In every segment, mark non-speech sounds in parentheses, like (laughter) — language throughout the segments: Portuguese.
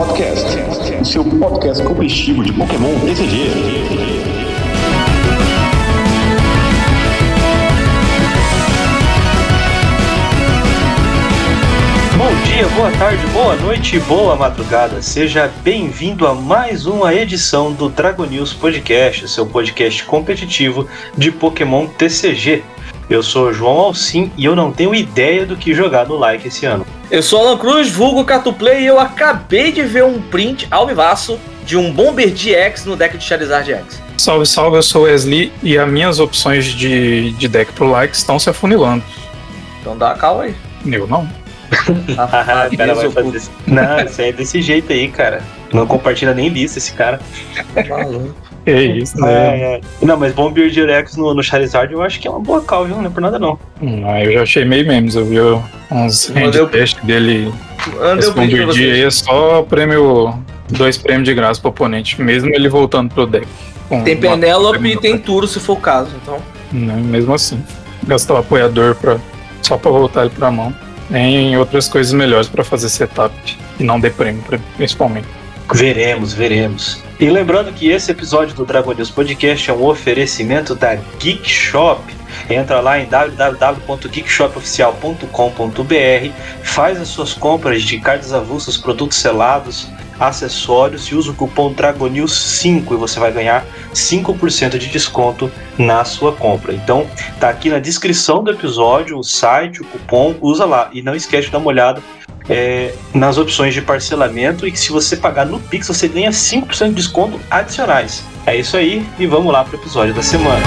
Podcast, o seu podcast competitivo de Pokémon TCG. Bom dia, boa tarde, boa noite e boa madrugada. Seja bem-vindo a mais uma edição do Dragon News Podcast, seu podcast competitivo de Pokémon TCG. Eu sou João Alcim e eu não tenho ideia do que jogar no like esse ano. Eu sou Alan Cruz, vulgo Catuplay, e eu acabei de ver um print ao vivaço de um Bomberdier X no deck de Charizard X. Salve, salve, eu sou Wesley e as minhas opções de, de deck pro like estão se afunilando. Então dá uma calma aí. Eu não. (laughs) Ah, cara vai fazer isso. Não, isso aí é desse jeito aí, cara. Não compartilha nem lista esse cara. Maluco. É isso, né? É, é. Não, mas Bombardier X no, no Charizard eu acho que é uma boa call, viu? Não é por nada não. Hum, aí eu já achei meio memes, eu vi uns Mandei o- hand test dele. Esse Bombardier aí é só prêmio. Dois prêmios de graça pro oponente, mesmo ele voltando pro deck. Com Tem Penélope e tem Turo se for o caso, então. Né, Mesmo assim. Gastar o apoiador pra, só pra voltar ele pra mão. Tem outras coisas melhores pra fazer setup. E não dê prêmio, principalmente. Veremos, veremos. E lembrando que esse episódio do Dragon News Podcast é um oferecimento da Geek Shop. Entra lá em www.geekshopoficial.com.br, faz as suas compras de cartas avulsas, produtos selados, acessórios e usa o cupom DRAGONEWS5 e você vai ganhar 5% de desconto na sua compra. Então, tá aqui na descrição do episódio o site, o cupom, usa lá e não esquece de dar uma olhada é, nas opções de parcelamento e que se você pagar no Pix você ganha 5% de desconto adicionais. É isso aí e vamos lá para o episódio da semana.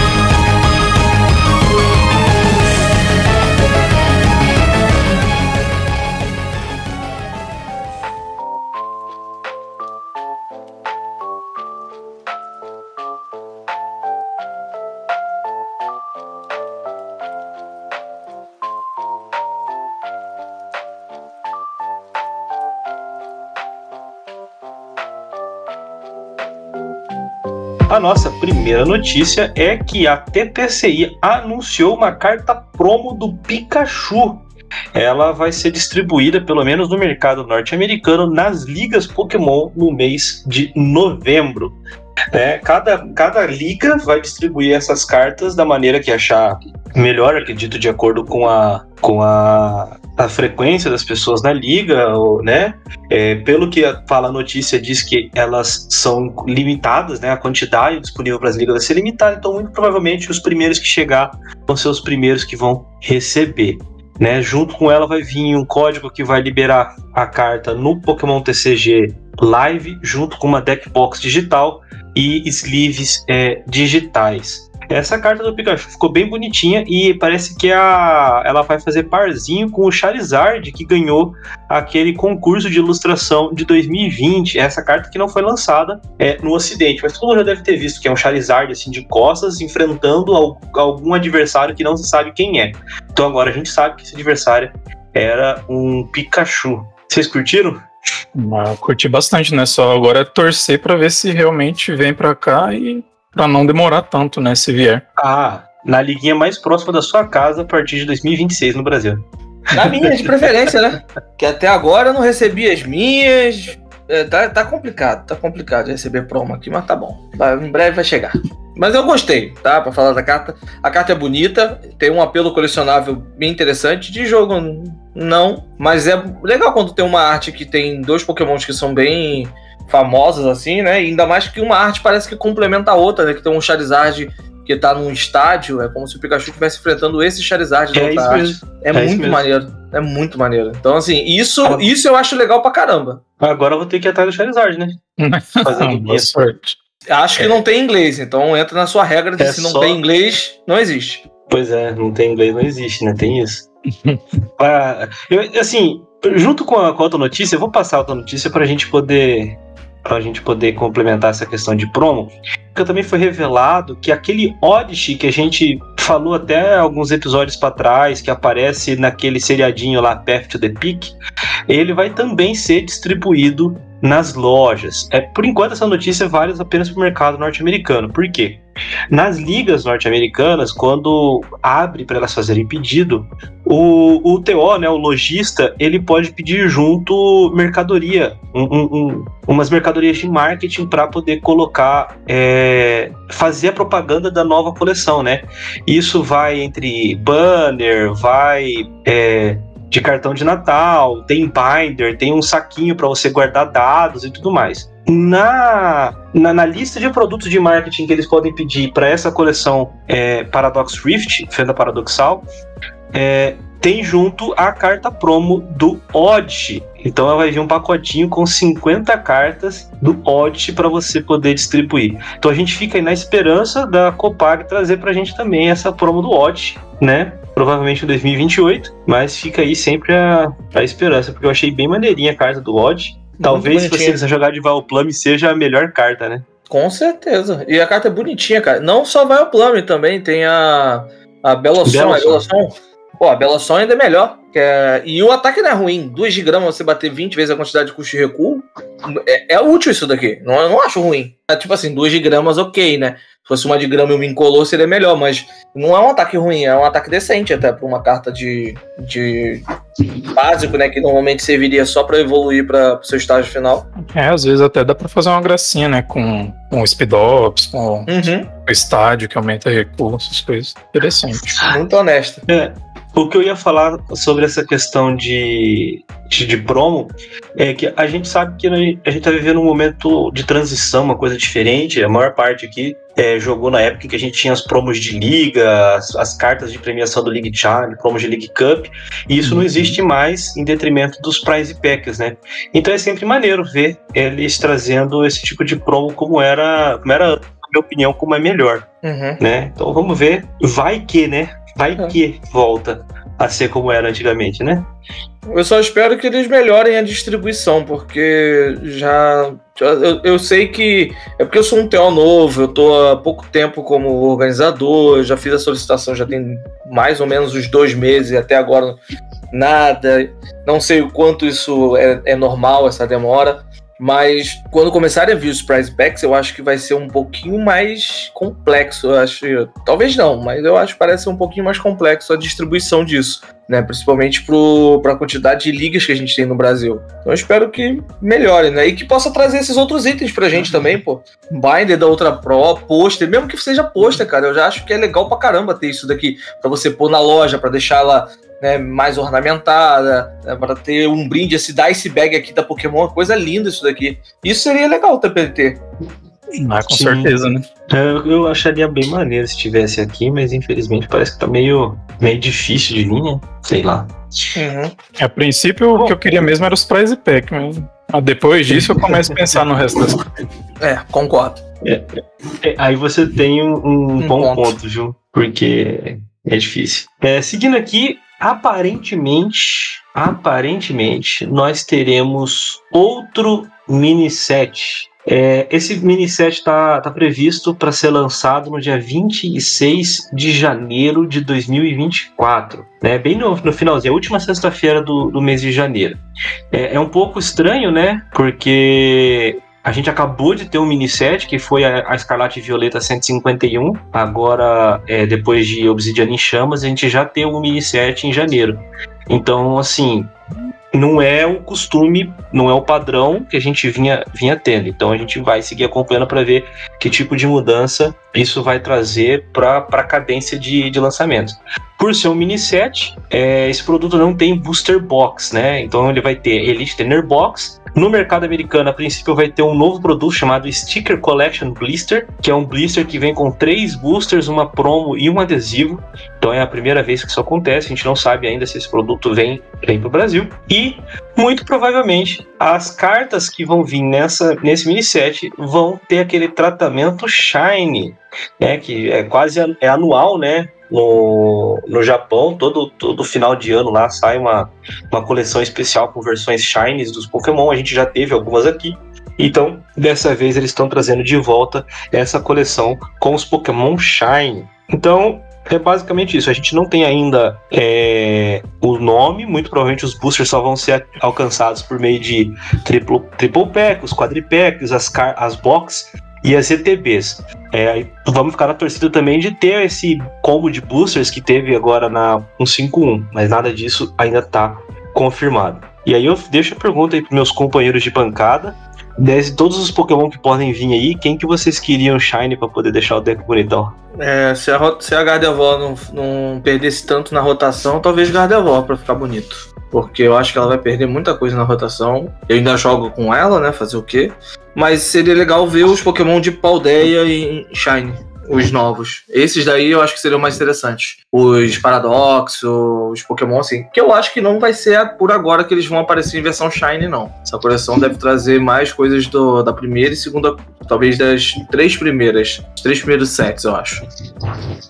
A nossa primeira notícia é que a TTCI anunciou uma carta promo do Pikachu. Ela vai ser distribuída, pelo menos no mercado norte-americano, nas ligas Pokémon no mês de novembro. É, cada, cada liga vai distribuir essas cartas da maneira que achar melhor, acredito, de acordo com a, com a, a frequência das pessoas na liga, ou, né? É, pelo que fala a notícia, diz que elas são limitadas, né? A quantidade disponível para as ligas vai ser limitada, então muito provavelmente os primeiros que chegar vão ser os primeiros que vão receber. Né? Junto com ela vai vir um código que vai liberar a carta no Pokémon TCG Live, junto com uma deck box digital e sleeves é, digitais. Essa carta do Pikachu ficou bem bonitinha e parece que a, ela vai fazer parzinho com o Charizard que ganhou aquele concurso de ilustração de 2020. Essa carta que não foi lançada é, no Ocidente, mas todo mundo já deve ter visto que é um Charizard assim de costas enfrentando al- algum adversário que não se sabe quem é. Então agora a gente sabe que esse adversário era um Pikachu. Vocês curtiram? Mas curti bastante, né? Só agora é torcer pra ver se realmente vem pra cá e pra não demorar tanto, né? Se vier. Ah, na liguinha mais próxima da sua casa a partir de 2026 no Brasil. Na minha, de preferência, né? Que até agora eu não recebi as minhas. É, tá, tá complicado, tá complicado de receber promo aqui, mas tá bom. Vai- em breve vai chegar. Mas eu gostei, tá? Pra falar da carta. A carta é bonita, tem um apelo colecionável bem interessante. De jogo, não. Mas é legal quando tem uma arte que tem dois pokémons que são bem famosos, assim, né? E ainda mais que uma arte parece que complementa a outra, né? Que tem um Charizard que tá num estádio, é como se o Pikachu estivesse enfrentando esse Charizard da É outra arte. mesmo. É, É muito maneiro. É muito maneiro. Então, assim, isso, Ah. isso eu acho legal pra caramba. Agora eu vou ter que ir atrás do Charizard, né? (laughs) Fazer guia. sorte. Acho que não tem inglês, então entra na sua regra de É se não só- tem inglês, não existe. Pois é, não tem inglês, não existe, né? Tem isso. (laughs) Ah, eu- assim, junto com a, com a outra notícia, eu vou passar a outra notícia pra gente poder pra gente poder complementar essa questão de promo. Porque também foi revelado que aquele Odyssey que a gente falou até alguns episódios pra trás, que aparece naquele seriadinho lá, Path to the Peak, ele vai também ser distribuído nas lojas. É, por enquanto, essa notícia vale apenas para o mercado norte-americano. Por quê? Nas ligas norte-americanas, quando abre para elas fazerem pedido, o, o TO, né, o lojista, ele pode pedir junto mercadoria, um, um, umas mercadorias de marketing para poder colocar, é, fazer a propaganda da nova coleção, né? Isso vai entre banner, vai é, de cartão de Natal, tem binder, tem um saquinho para você guardar dados e tudo mais. Na, na, na, lista de produtos de marketing que eles podem pedir para essa coleção é, Paradox Rift, Fenda Paradoxal, é, tem junto a carta promo do Odd. Então ela vai vir um pacotinho com 50 cartas do Odd para você poder distribuir. Então a gente fica aí na esperança da Copag trazer para a gente também essa promo do Odd, né? provavelmente em 2028, mas fica aí sempre a, a esperança, porque eu achei bem maneirinha a carta do Odd. Talvez se você quiser jogar de Valplame seja a melhor carta, né? Com certeza. E a carta é bonitinha, cara. Não só Valplame, também tem a, a Belosson. A Belosson. Pô, a Belosson ainda é melhor. É... E o ataque não é ruim. 2 de grama você bater 20 vezes a quantidade de custo de recuo. É, é útil isso daqui. Não, eu não acho ruim. É tipo assim, 2 de gramas, ok, né? Se fosse uma de grama e um incolor, seria melhor, mas não é um ataque ruim, é um ataque decente até para uma carta de, de básico, né? Que normalmente serviria só para evoluir para o seu estágio final. É, às vezes até dá para fazer uma gracinha, né? Com, com speed ops, com uhum. o estádio que aumenta recursos, coisas. Interessante. Muito honesto. É. O que eu ia falar sobre essa questão de, de, de, promo é que a gente sabe que a gente está vivendo um momento de transição, uma coisa diferente. A maior parte aqui é, jogou na época que a gente tinha as promos de liga, as, as cartas de premiação do League Challenge, promos de League Cup, e isso uhum. não existe mais em detrimento dos prize packs, né? Então é sempre maneiro ver eles trazendo esse tipo de promo como era, como era na minha opinião, como é melhor, uhum. né? Então vamos ver, vai que, né? Vai é. que volta a ser como era antigamente, né? Eu só espero que eles melhorem a distribuição, porque já. Eu, eu sei que. É porque eu sou um TO novo, eu tô há pouco tempo como organizador, já fiz a solicitação já tem mais ou menos uns dois meses e até agora nada. Não sei o quanto isso é, é normal, essa demora. Mas quando começarem a vir os prize packs, eu acho que vai ser um pouquinho mais complexo. Eu acho, talvez não, mas eu acho que parece ser um pouquinho mais complexo a distribuição disso, né? Principalmente para a quantidade de ligas que a gente tem no Brasil. Então eu espero que melhore, né? E que possa trazer esses outros itens pra gente também, pô. Binder da outra Pro, pôster, mesmo que seja pôster, cara. Eu já acho que é legal pra caramba ter isso daqui para você pôr na loja, para deixar ela né, mais ornamentada, né, para ter um brinde, esse Dice Bag aqui da Pokémon, coisa linda isso daqui. Isso seria legal também ter. Ah, com Sim. certeza, né? É, eu, eu, acharia bem maneiro se tivesse aqui, mas infelizmente parece que tá meio, meio difícil de vir, né? Sei lá. Uhum. A princípio, Bom, o que eu queria mesmo era os prize pack, mas depois disso eu começo a pensar no resto das coisas. É, concordo. É, é, aí você tem um, um, um bom ponto. ponto, Ju, porque é difícil. É, seguindo aqui, aparentemente, aparentemente, nós teremos outro mini set. É, esse mini set está tá previsto para ser lançado no dia 26 de janeiro de 2024, né? bem no, no finalzinho, a última sexta-feira do, do mês de janeiro. É, é um pouco estranho, né? Porque a gente acabou de ter um mini set, que foi a, a Escarlate Violeta 151. Agora, é, depois de Obsidian em Chamas, a gente já tem um mini set em janeiro. Então, assim, não é o costume, não é o padrão que a gente vinha, vinha tendo. Então a gente vai seguir acompanhando para ver que tipo de mudança isso vai trazer para a cadência de, de lançamento. Por ser um mini set, é, esse produto não tem booster box, né? Então ele vai ter Elite Tenor Box, no mercado americano, a princípio, vai ter um novo produto chamado Sticker Collection Blister, que é um blister que vem com três boosters, uma promo e um adesivo. Então é a primeira vez que isso acontece. A gente não sabe ainda se esse produto vem, vem para o Brasil. E muito provavelmente as cartas que vão vir nessa, nesse mini set vão ter aquele tratamento shiny, né? Que é quase é anual, né? No, no Japão, todo, todo final de ano lá sai uma, uma coleção especial com versões shinies dos Pokémon. A gente já teve algumas aqui. Então, dessa vez eles estão trazendo de volta essa coleção com os Pokémon Shine. Então, é basicamente isso. A gente não tem ainda é, o nome, muito provavelmente os boosters só vão ser alcançados por meio de triple, triple pack, os quadripacks, as, as box e as ETBs. É, vamos ficar na torcida também de ter esse combo de boosters que teve agora na 151, mas nada disso ainda está confirmado. E aí eu deixo a pergunta aí para meus companheiros de bancada. De todos os Pokémon que podem vir aí, quem que vocês queriam Shine para poder deixar o deck bonitão? É, se a, se a Gardevoir não, não perdesse tanto na rotação, talvez Gardevoir para ficar bonito. Porque eu acho que ela vai perder muita coisa na rotação. Eu ainda jogo com ela, né? Fazer o quê? Mas seria legal ver os Pokémon de Paldeia e Shine os novos. Esses daí eu acho que seriam mais interessantes. Os Paradox, os Pokémon, assim. Que eu acho que não vai ser por agora que eles vão aparecer em versão Shine, não. Essa coleção deve trazer mais coisas do, da primeira e segunda. Talvez das três primeiras. Os três primeiros sets, eu acho.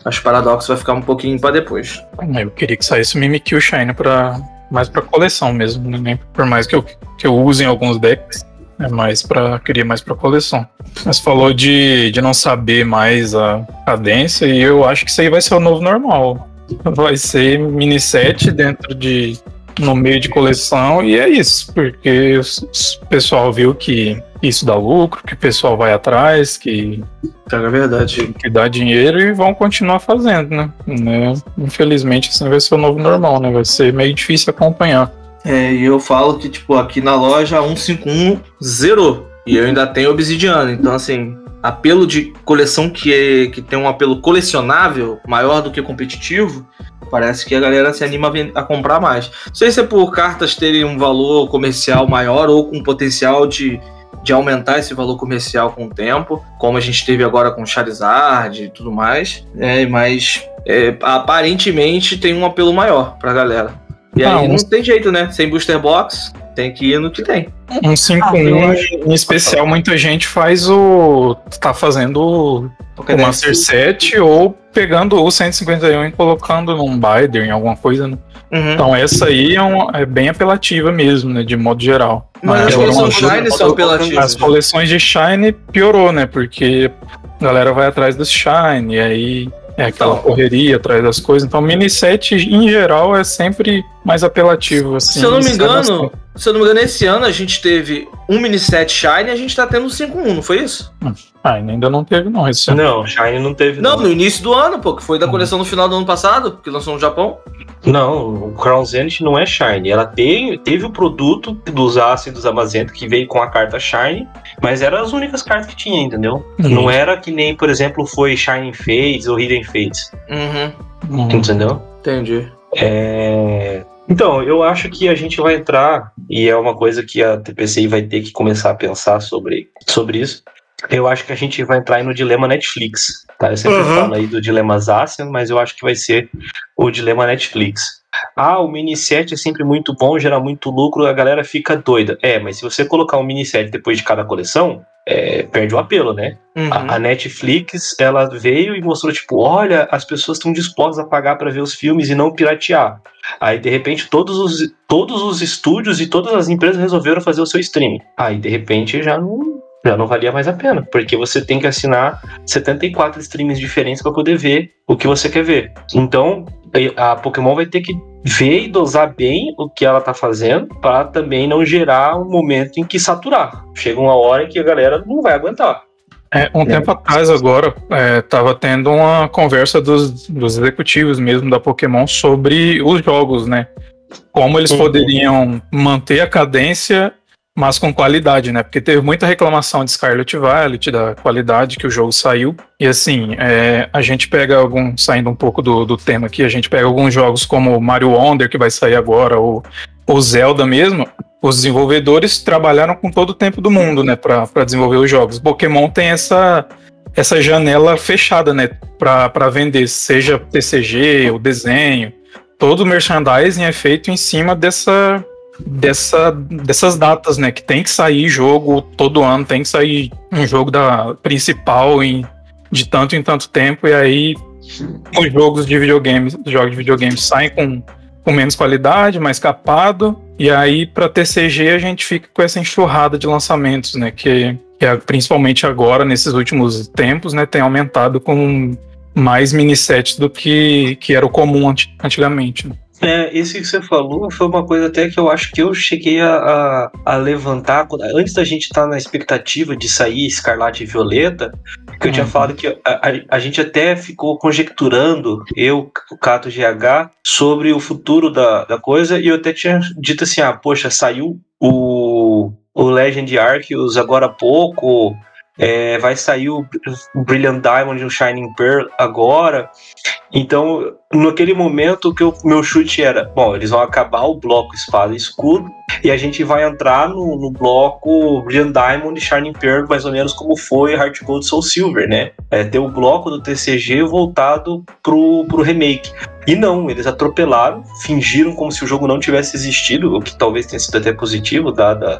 Acho que Paradox vai ficar um pouquinho pra depois. Eu queria que saísse o Mimikyu Shine pra. Mais pra coleção mesmo, né? Por mais que eu, que eu use em alguns decks. É mais para queria mais para coleção. Mas falou de, de não saber mais a cadência e eu acho que isso aí vai ser o novo normal. Vai ser mini set dentro de no meio de coleção e é isso, porque o pessoal viu que isso dá lucro, que o pessoal vai atrás, que é verdade, que dá dinheiro e vão continuar fazendo, né? né? Infelizmente assim vai ser o novo normal, né? Vai ser meio difícil acompanhar. É, e eu falo que, tipo, aqui na loja 151 zerou. E eu ainda tenho Obsidiana. Então, assim, apelo de coleção que, é, que tem um apelo colecionável maior do que competitivo, parece que a galera se anima a, a, comprar mais. Não sei se é por cartas terem um valor comercial maior ou com potencial de, de aumentar esse valor comercial com o tempo, como a gente teve agora com Charizard e tudo mais. É, mas é, aparentemente tem um apelo maior pra galera. E ah, aí não tem jeito, né? Sem booster box, tem que ir no que tem. Um 5 ah, em especial, muita gente faz o. tá fazendo o, o Master Set ou pegando o 151 e colocando num Bider, em alguma coisa, né? Uhum. Então essa aí é, um, é, bem apelativa mesmo, né? De modo geral. Mas, as coleções Shine são apelativas. As coleções de Shine piorou, né? Porque a galera vai atrás dos Shine, e aí é aquela então, correria atrás das coisas. Então, mini set em geral é sempre mais apelativo. Assim, se eu não me engano, se eu não me engano, esse ano a gente teve um mini set Shine e a gente tá tendo um 5-1, não foi isso? Hum, Shine ainda não teve, não. Esse ano. Não, Shine não teve. Não, não, no início do ano, pô, que foi da hum. coleção no final do ano passado, que lançou no Japão. Não, o Crown Zenith não é Shine. Ela tem, teve o produto dos ácidos Amazenta que veio com a carta Shine, mas eram as únicas cartas que tinha, entendeu? Uhum. Não era que nem, por exemplo, foi Shining Fates ou Hidden Fates. Uhum. uhum. Entendeu? Entendi. É... Então, eu acho que a gente vai entrar, e é uma coisa que a TPCI vai ter que começar a pensar sobre, sobre isso. Eu acho que a gente vai entrar aí no dilema Netflix. Tá? Eu sempre uhum. falo aí do dilema Zacian, mas eu acho que vai ser o dilema Netflix. Ah, o mini set é sempre muito bom, gera muito lucro, a galera fica doida. É, mas se você colocar um mini set depois de cada coleção, é, perde o apelo, né? Uhum. A, a, Netflix, ela veio e mostrou, tipo, olha, as pessoas estão dispostas a pagar para ver os filmes e não piratear. Aí, de repente, todos os, todos os estúdios e todas as empresas resolveram fazer o seu streaming. Aí, de repente, já não, já não valia mais a pena, porque você tem que assinar 74 streams diferentes para poder ver o que você quer ver. Então, a Pokémon vai ter que ver e dosar bem o que ela tá fazendo para também não gerar um momento em que saturar. Chega uma hora em que a galera não vai aguentar. É, um tempo atrás, agora, estava é, tendo uma conversa dos, dos, executivos mesmo da Pokémon sobre os jogos, né? Como eles poderiam manter a cadência mas com qualidade, né? Porque teve muita reclamação de Scarlet Violet, da qualidade que o jogo saiu. E assim, é, a gente pega algum, saindo um pouco do, do tema aqui, a gente pega alguns jogos como Mario Wonder, que vai sair agora, ou, ou Zelda mesmo. Os desenvolvedores trabalharam com todo o tempo do mundo, né, para desenvolver os jogos. Pokémon tem essa, essa janela fechada, né, para vender, seja TCG, o desenho. Todo o merchandising é feito em cima dessa dessa, dessas datas, né? Que tem que sair jogo todo ano, tem que sair um jogo da principal em, de tanto em tanto tempo, e aí os jogos de videogames, os jogos de videogames saem com, com menos qualidade, mais capado, e aí para TCG a gente fica com essa enxurrada de lançamentos, né? Que, que é, principalmente agora, nesses últimos tempos, né, tem aumentado com mais mini sets do que, que era o comum antigamente. Né? É, esse que você falou foi uma coisa até que eu acho que eu cheguei a, a, a levantar antes da gente estar tá na expectativa de sair Escarlate e Violeta, que eu tinha uhum. falado que a, a, a, gente até ficou conjecturando, eu, o Cato GH, sobre o futuro da, da coisa, e eu até tinha dito assim: ah, poxa, saiu o, o Legend Arceus agora há pouco é, vai sair o Brilliant Diamond e o Shining Pearl agora. Então, naquele momento que o meu chute era, bom, eles vão acabar o bloco espada e escudo e a gente vai entrar no, no bloco Brilliant Diamond e Shining Pearl, mais ou menos como foi Heart Gold Soul Silver, né? É, ter o bloco do TCG voltado pro, pro remake. E não, eles atropelaram, fingiram como se o jogo não tivesse existido, o que talvez tenha sido até positivo, dada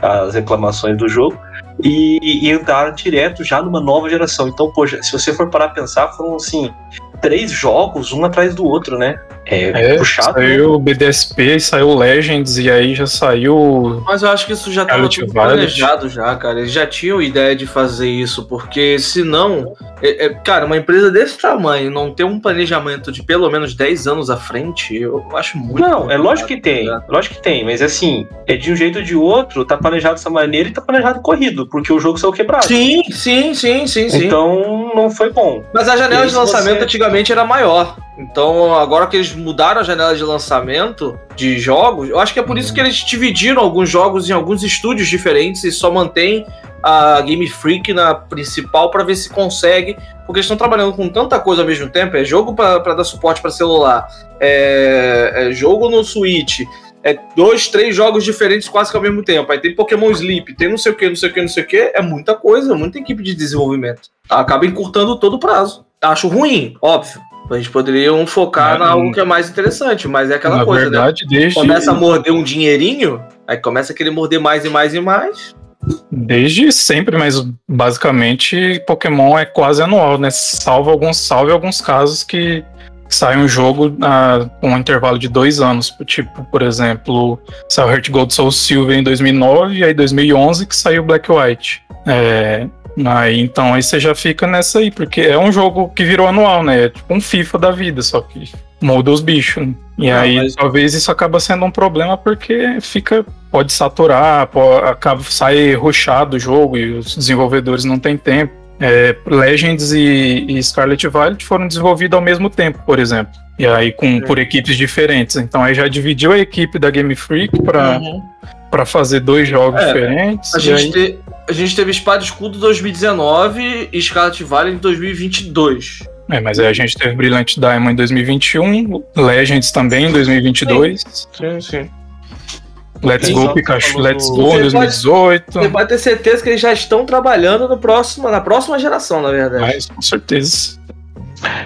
as reclamações do jogo e, e entraram direto já numa nova geração. Então, poxa, se você for parar a pensar, foram assim, três jogos, um atrás do outro, né? É, é puxado. Saiu o BDSP, saiu Legends e aí já saiu. Mas eu acho que isso já estava planejado já, cara. Eles já tinham ideia de fazer isso, porque senão, é, é, cara, uma empresa desse tamanho não ter um planejamento de pelo menos 10 anos à frente, eu acho muito. Não, é lógico que tem, né? lógico que tem, mas assim, é de um jeito ou de outro, tá planejado dessa maneira e tá planejado corrido, porque o jogo saiu quebrado. Sim, sim, sim, sim, sim. Então não foi bom. Mas a janela de lançamento você... antigamente era maior. Então, agora que eles mudaram a janela de lançamento de jogos, eu acho que é por isso que eles dividiram alguns jogos em alguns estúdios diferentes e só mantém a Game Freak na principal para ver se consegue, porque eles estão trabalhando com tanta coisa ao mesmo tempo. É jogo para dar suporte para celular, é, é, jogo no Switch, é dois, três jogos diferentes quase que ao mesmo tempo. Aí tem Pokémon Sleep, tem não sei o que, não sei o que, não sei o que. É muita coisa, muita equipe de desenvolvimento. Acaba encurtando todo o prazo. Acho ruim, óbvio. A gente poderia focar em algo que é mais interessante, mas é aquela Na coisa, né? verdade, né? Desde... Começa a morder um dinheirinho, aí começa a querer morder mais e mais e mais. Desde sempre, mas basicamente Pokémon é quase anual, né? Salvo alguns, salve alguns casos que sai um jogo ah, com um intervalo de dois anos. Tipo, por exemplo, saiu Heart Gold Soul Silver em 2009 e aí 2011 que saiu Black White. É, Aí, então aí você já fica nessa aí, porque é um jogo que virou anual, né? É tipo um FIFA da vida, só que muda os bichos. E Não, aí mas... talvez isso acaba sendo um problema porque fica. Pode saturar, pode, acaba sair ruxado o jogo e os desenvolvedores não têm tempo. É, Legends e, e Scarlet Violet foram desenvolvidos ao mesmo tempo, por exemplo. E aí com, por equipes diferentes. Então aí já dividiu a equipe da Game Freak para uhum para fazer dois jogos é, diferentes. A gente, aí... te, a gente teve Espada e Escudo 2019 e Scarlet Valley em 2022. É, mas aí a gente teve Brilliant Diamond em 2021, Legends também em 2022. Sim, sim. Let's Go Pikachu, Let's Go em 2018. Você pode ter certeza que eles já estão trabalhando no próximo, na próxima geração, na verdade. Mas, com certeza.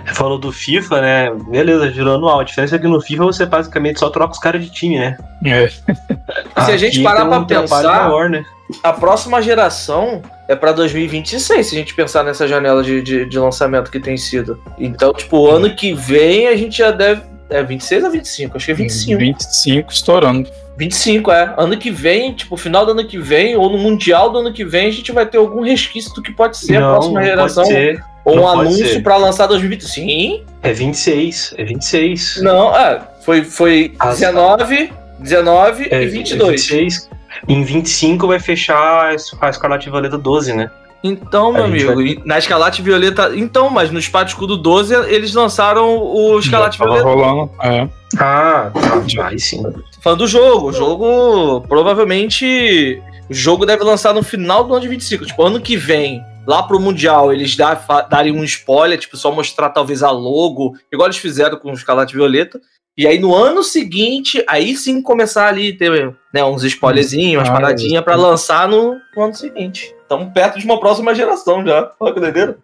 Você falou do FIFA, né? Beleza, girou anual. A diferença é que no FIFA você basicamente só troca os caras de time, né? É. Se a gente parar pra pensar, maior, né? a próxima geração é pra 2026, se a gente pensar nessa janela de, de, de lançamento que tem sido. Então, tipo, ano que vem a gente já deve. É 26 ou 25? Acho que é 25. 25 estourando. 25, é. Ano que vem, tipo, final do ano que vem, ou no Mundial do ano que vem, a gente vai ter algum resquício do que pode ser não, a próxima geração. Pode ser. Ou um anúncio para lançar 2020. Sim. É 26. É 26. Não, é. Foi, foi As... 19, 19 é, e 22. É 26. Em 25 vai fechar a Escarlate Violeta 12, né? Então, meu amigo, vai... na Escarlate Violeta. Então, mas no Espada Escudo 12 eles lançaram o Escarlate Violeta. rolando, é. Ah, tá. Já, aí sim. Falando do jogo, o jogo provavelmente. O jogo deve lançar no final do ano de 25. Tipo, ano que vem lá pro Mundial eles darem um spoiler, tipo, só mostrar talvez a logo, igual eles fizeram com o Escarlate Violeta. E aí no ano seguinte, aí sim começar ali ter né, uns spoilerzinhos, umas ah, paradinhas para lançar no, no, ano seguinte. Estamos perto de uma próxima geração já. Olha que doideira.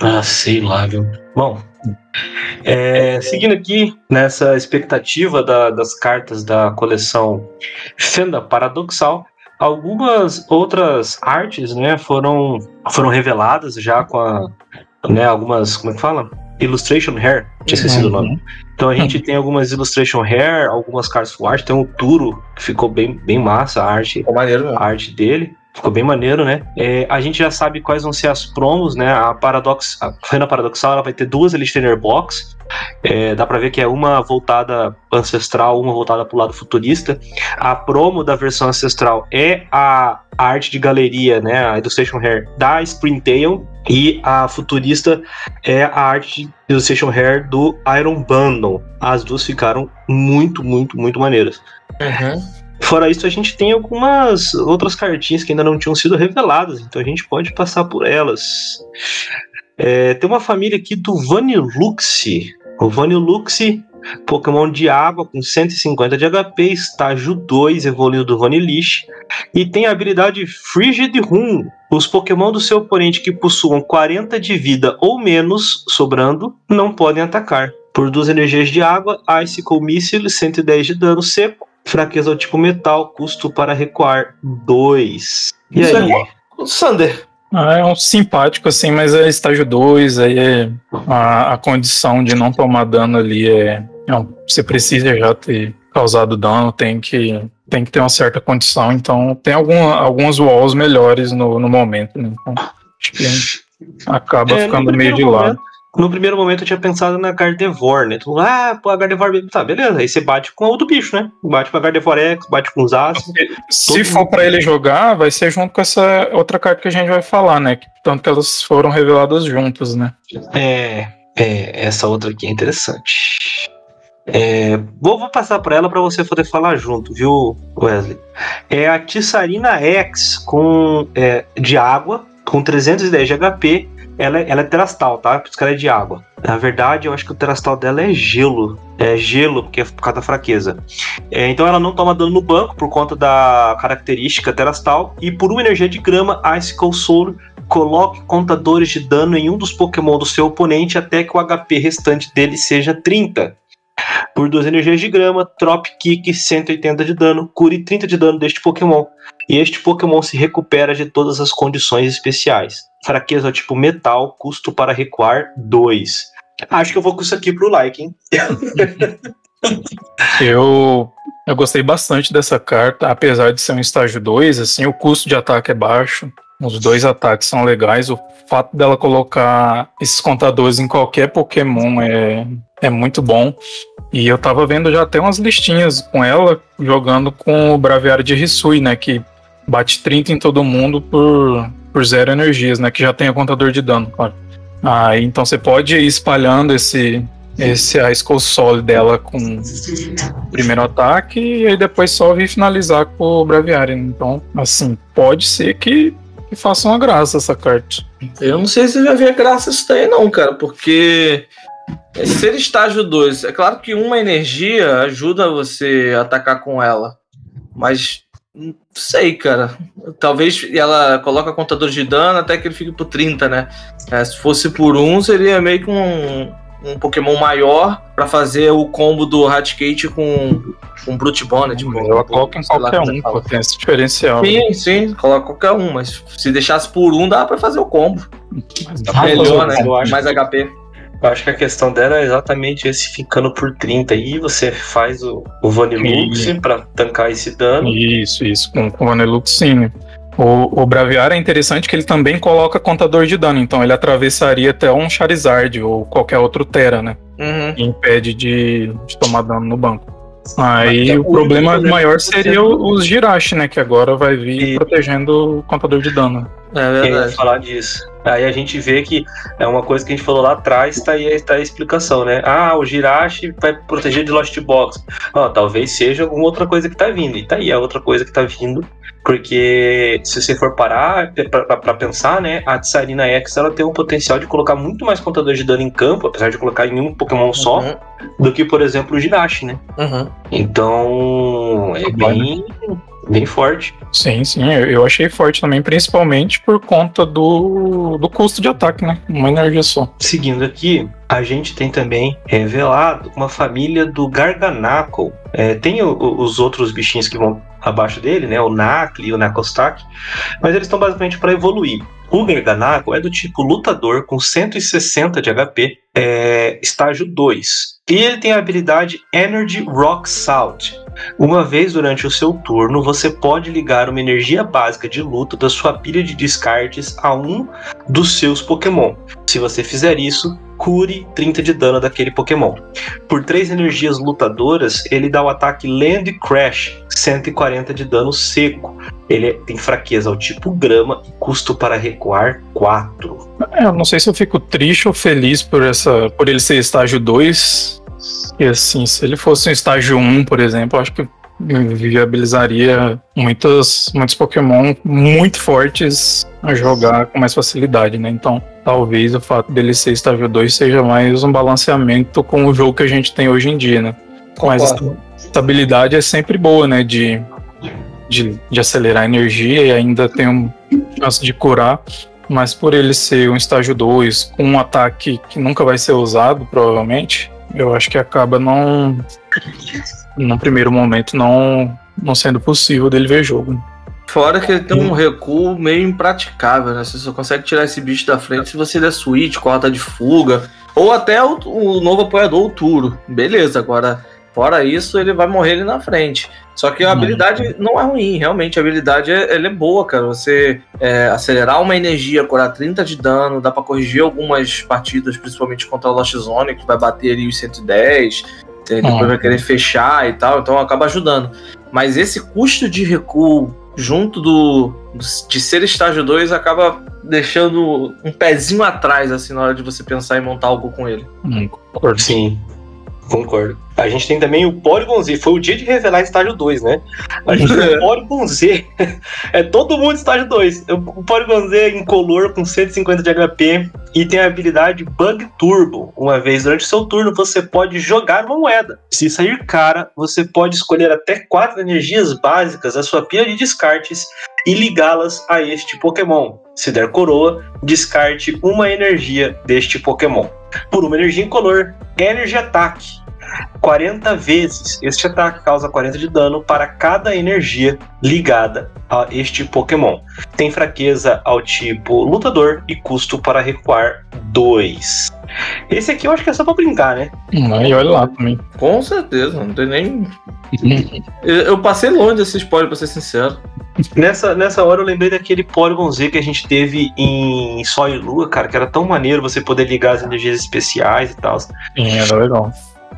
Ah, sei lá, viu? Bom, é, seguindo aqui nessa expectativa da, das cartas da coleção Fenda Paradoxal, algumas outras artes, né, foram, foram reveladas já com a, né, algumas, como é que fala? Illustration Hair, tinha esquecido uhum. o nome. Então a gente tem algumas Illustration Hair, algumas cartas full art, tem um Turo, que ficou bem, bem massa a arte, maneiro, a arte dele. Ficou bem maneiro, né? É, a gente já sabe quais vão ser as promos, né? A Paradox, a Fena Paradoxal ela vai ter duas Elite Trainer Box. É, dá pra ver que é uma voltada ancestral, uma voltada pro lado futurista. A promo da versão ancestral é a arte de galeria, né? A Illustration Hair da Springtail. E a futurista é a arte de Illustration Hair do Iron Bundle. As duas ficaram muito, muito, muito maneiras. Uhum. Fora isso, a gente tem algumas outras cartinhas que ainda não tinham sido reveladas, então a gente pode passar por elas. É, tem uma família aqui do Vaniluxi. O Vaniluxi, Pokémon de água com 150 de HP, estágio 2, evoluiu do Vanillish. E tem a habilidade Frigid Room. Os Pokémon do seu oponente que possuam 40 de vida ou menos sobrando não podem atacar. Por duas energias de água, Icicle Missile, 110 de dano seco Fraqueza ao tipo metal, custo para recuar 2. E Isso aí? É o Sander. Ah, é um simpático, assim, mas é estágio 2, aí é a, a, condição de não tomar dano ali é. Não, você precisa já ter causado dano, tem que, tem que ter uma certa condição, então tem alguma, algumas walls melhores no, no momento, né? Então, acho que (laughs) acaba é, ficando meio de momento, lado. No primeiro momento eu tinha pensado na Gardevoir, né? Tu, ah, pô, a Gardevoir, tá, beleza. Aí você bate com o do bicho, né? Bate com a Gardevoir X, bate com os aços. Se for para ele jogar, vai ser junto com essa outra carta que a gente vai falar, né? Tanto que elas foram reveladas juntas, né? É, é essa outra aqui é interessante. É, vou, vou, passar para ela para você poder falar junto, viu, Wesley? É a Tissarina X com, é, de água, com 310 de HP ela, ela é terastal, tá? Por isso que ela é de água. Na verdade, eu acho que o terastal dela é gelo. É gelo, porque é por causa da fraqueza. É, então ela não toma dano no banco por conta da característica terastal. E por uma energia de grama, Icicle Soul coloque contadores de dano em um dos Pokémon do seu oponente até que o HP restante dele seja 30. Por duas energias de grama, Trop Kick 180 de dano, cure 30 de dano deste Pokémon. E este Pokémon se recupera de todas as condições especiais. Fraqueza tipo metal, custo para recuar 2. Acho que eu vou com isso aqui pro like, hein? (laughs) eu, eu gostei bastante dessa carta, apesar de ser um estágio 2, assim, o custo de ataque é baixo. Os dois ataques são legais. O fato dela colocar esses contadores em qualquer Pokémon é, é muito bom. E eu tava vendo já até umas listinhas com ela jogando com o Braviário de Risui, né? Que bate 30 em todo mundo por, por zero energias, né? Que já tem o contador de dano, claro. Ah, então você pode ir espalhando esse, esse a Skull Solid dela com o primeiro ataque e aí depois só vir finalizar com o Braviário. Então, assim, pode ser que, que faça uma graça essa carta. Eu não sei se vai ver graça isso daí, não, cara, porque ser estágio 2, é claro que uma energia ajuda você a atacar com ela, mas não sei, cara. Talvez ela coloca contador de dano até que ele fique por 30, né? É, se fosse por um, seria meio que um, um Pokémon maior para fazer o combo do Raticate com, com Brute Bonnet. Tipo, ela coloca em qualquer um, pô, tem esse diferencial. Sim, né? sim, coloca qualquer um, mas se deixasse por um, dá para fazer o combo. Melhor, né? Mais HP. Eu acho que a questão dela é exatamente esse ficando por 30 aí, você faz o, o Vanilux para tancar esse dano. Isso, isso, com, com o Vanilux sim. O, o Braviário é interessante que ele também coloca contador de dano, então ele atravessaria até um Charizard ou qualquer outro Terra, né? Uhum. E impede de, de tomar dano no banco. Aí o, o problema, problema maior seria os Jirachi, né? Que agora vai vir e... protegendo o contador de dano. É verdade. Eu ia falar disso. Aí a gente vê que é uma coisa que a gente falou lá atrás, tá aí, tá aí a explicação, né? Ah, o Jirachi vai proteger de Lost Box. Ah, talvez seja alguma outra coisa que tá vindo. E tá aí a outra coisa que tá vindo. Porque se você for parar para pensar, né, a Tsarina X ela tem o potencial de colocar muito mais contador de dano em campo, apesar de colocar em um Pokémon só, uhum. do que, por exemplo, o Jirachi, né? Uhum. Então, é bem bem forte. Sim, sim, eu achei forte também, principalmente por conta do, do custo de ataque, né? Uma energia só. Seguindo aqui, a gente tem também revelado uma família do Garganacle. É, tem o, os outros bichinhos que vão abaixo dele, né? O Nakli e o Nakostak. Mas eles estão basicamente para evoluir. O Garganago é do tipo lutador com 160 de HP, é, estágio 2. E ele tem a habilidade Energy Rock Salt. Uma vez durante o seu turno, você pode ligar uma energia básica de luta da sua pilha de descartes a um dos seus Pokémon. Se você fizer isso, cure 30 de dano daquele Pokémon. Por 3 energias lutadoras, ele dá o ataque Land Crash, 140 de dano seco. Ele tem fraqueza ao tipo grama e custo para recuar 4. É, eu não sei se eu fico triste ou feliz por, essa, por ele ser estágio 2. E assim, se ele fosse um estágio 1, por exemplo, acho que viabilizaria muitos, muitos Pokémon muito fortes a jogar com mais facilidade, né? Então, talvez o fato dele ser estágio 2 seja mais um balanceamento com o jogo que a gente tem hoje em dia, né? Mas essa estabilidade é sempre boa, né? De, de, de acelerar a energia e ainda tem um chance de curar. Mas por ele ser um estágio 2 com um ataque que nunca vai ser usado, provavelmente, eu acho que acaba não. No primeiro momento, não, não sendo possível dele ver jogo. Fora que ele tem um recuo meio impraticável, né? Você só consegue tirar esse bicho da frente se você der switch, corta de fuga, ou até o, o novo apoiador, o Turo. Beleza, agora, fora isso, ele vai morrer ali na frente. Só que a habilidade não é ruim, realmente. A habilidade é, ela é boa, cara. Você é, acelerar uma energia, curar 30 de dano, dá para corrigir algumas partidas, principalmente contra o Lost Zone, que vai bater ali os 110, depois vai querer fechar e tal, então acaba ajudando. Mas esse custo de recuo junto do de ser estágio 2 acaba deixando um pezinho atrás assim na hora de você pensar em montar algo com ele. Hum, Sim. Concordo. A gente tem também o Porygon Z. Foi o dia de revelar estágio 2, né? A gente tem o (laughs) Porygon Z. é todo mundo estágio 2. O Porygon Z é incolor com 150 de HP e tem a habilidade Bug Turbo. Uma vez durante seu turno, você pode jogar uma moeda. Se sair cara, você pode escolher até quatro energias básicas da sua pilha de descartes e ligá-las a este Pokémon. Se der coroa, descarte uma energia deste Pokémon. Por uma energia incolor, Energy Attack. 40 vezes. Este ataque causa 40 de dano para cada energia ligada a este Pokémon. Tem fraqueza ao tipo lutador e custo para recuar 2. Esse aqui eu acho que é só pra brincar, né? E olha lá também. Com certeza, não tem nem. (laughs) eu, passei longe desse spoiler, pra ser sincero. Nessa, nessa hora eu lembrei daquele Polygon Z que a gente teve em Sol e Lua, cara, que era tão maneiro você poder ligar as energias especiais e tal. Sim, era legal.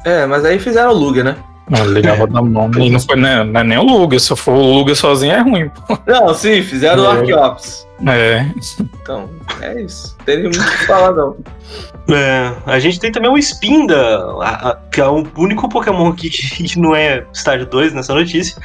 É, mas aí fizeram o Lugia, né? Não, ligava da mão. E não foi né, não é nem o Lugia, se for o Lugia sozinho é ruim. Pô. Não, sim, fizeram é. o Archeops. É. Então, é isso. Não tem muito o que falar, não. É, a gente tem também o Spinda, a, a, que é o único Pokémon aqui que não é estágio 2 nessa notícia.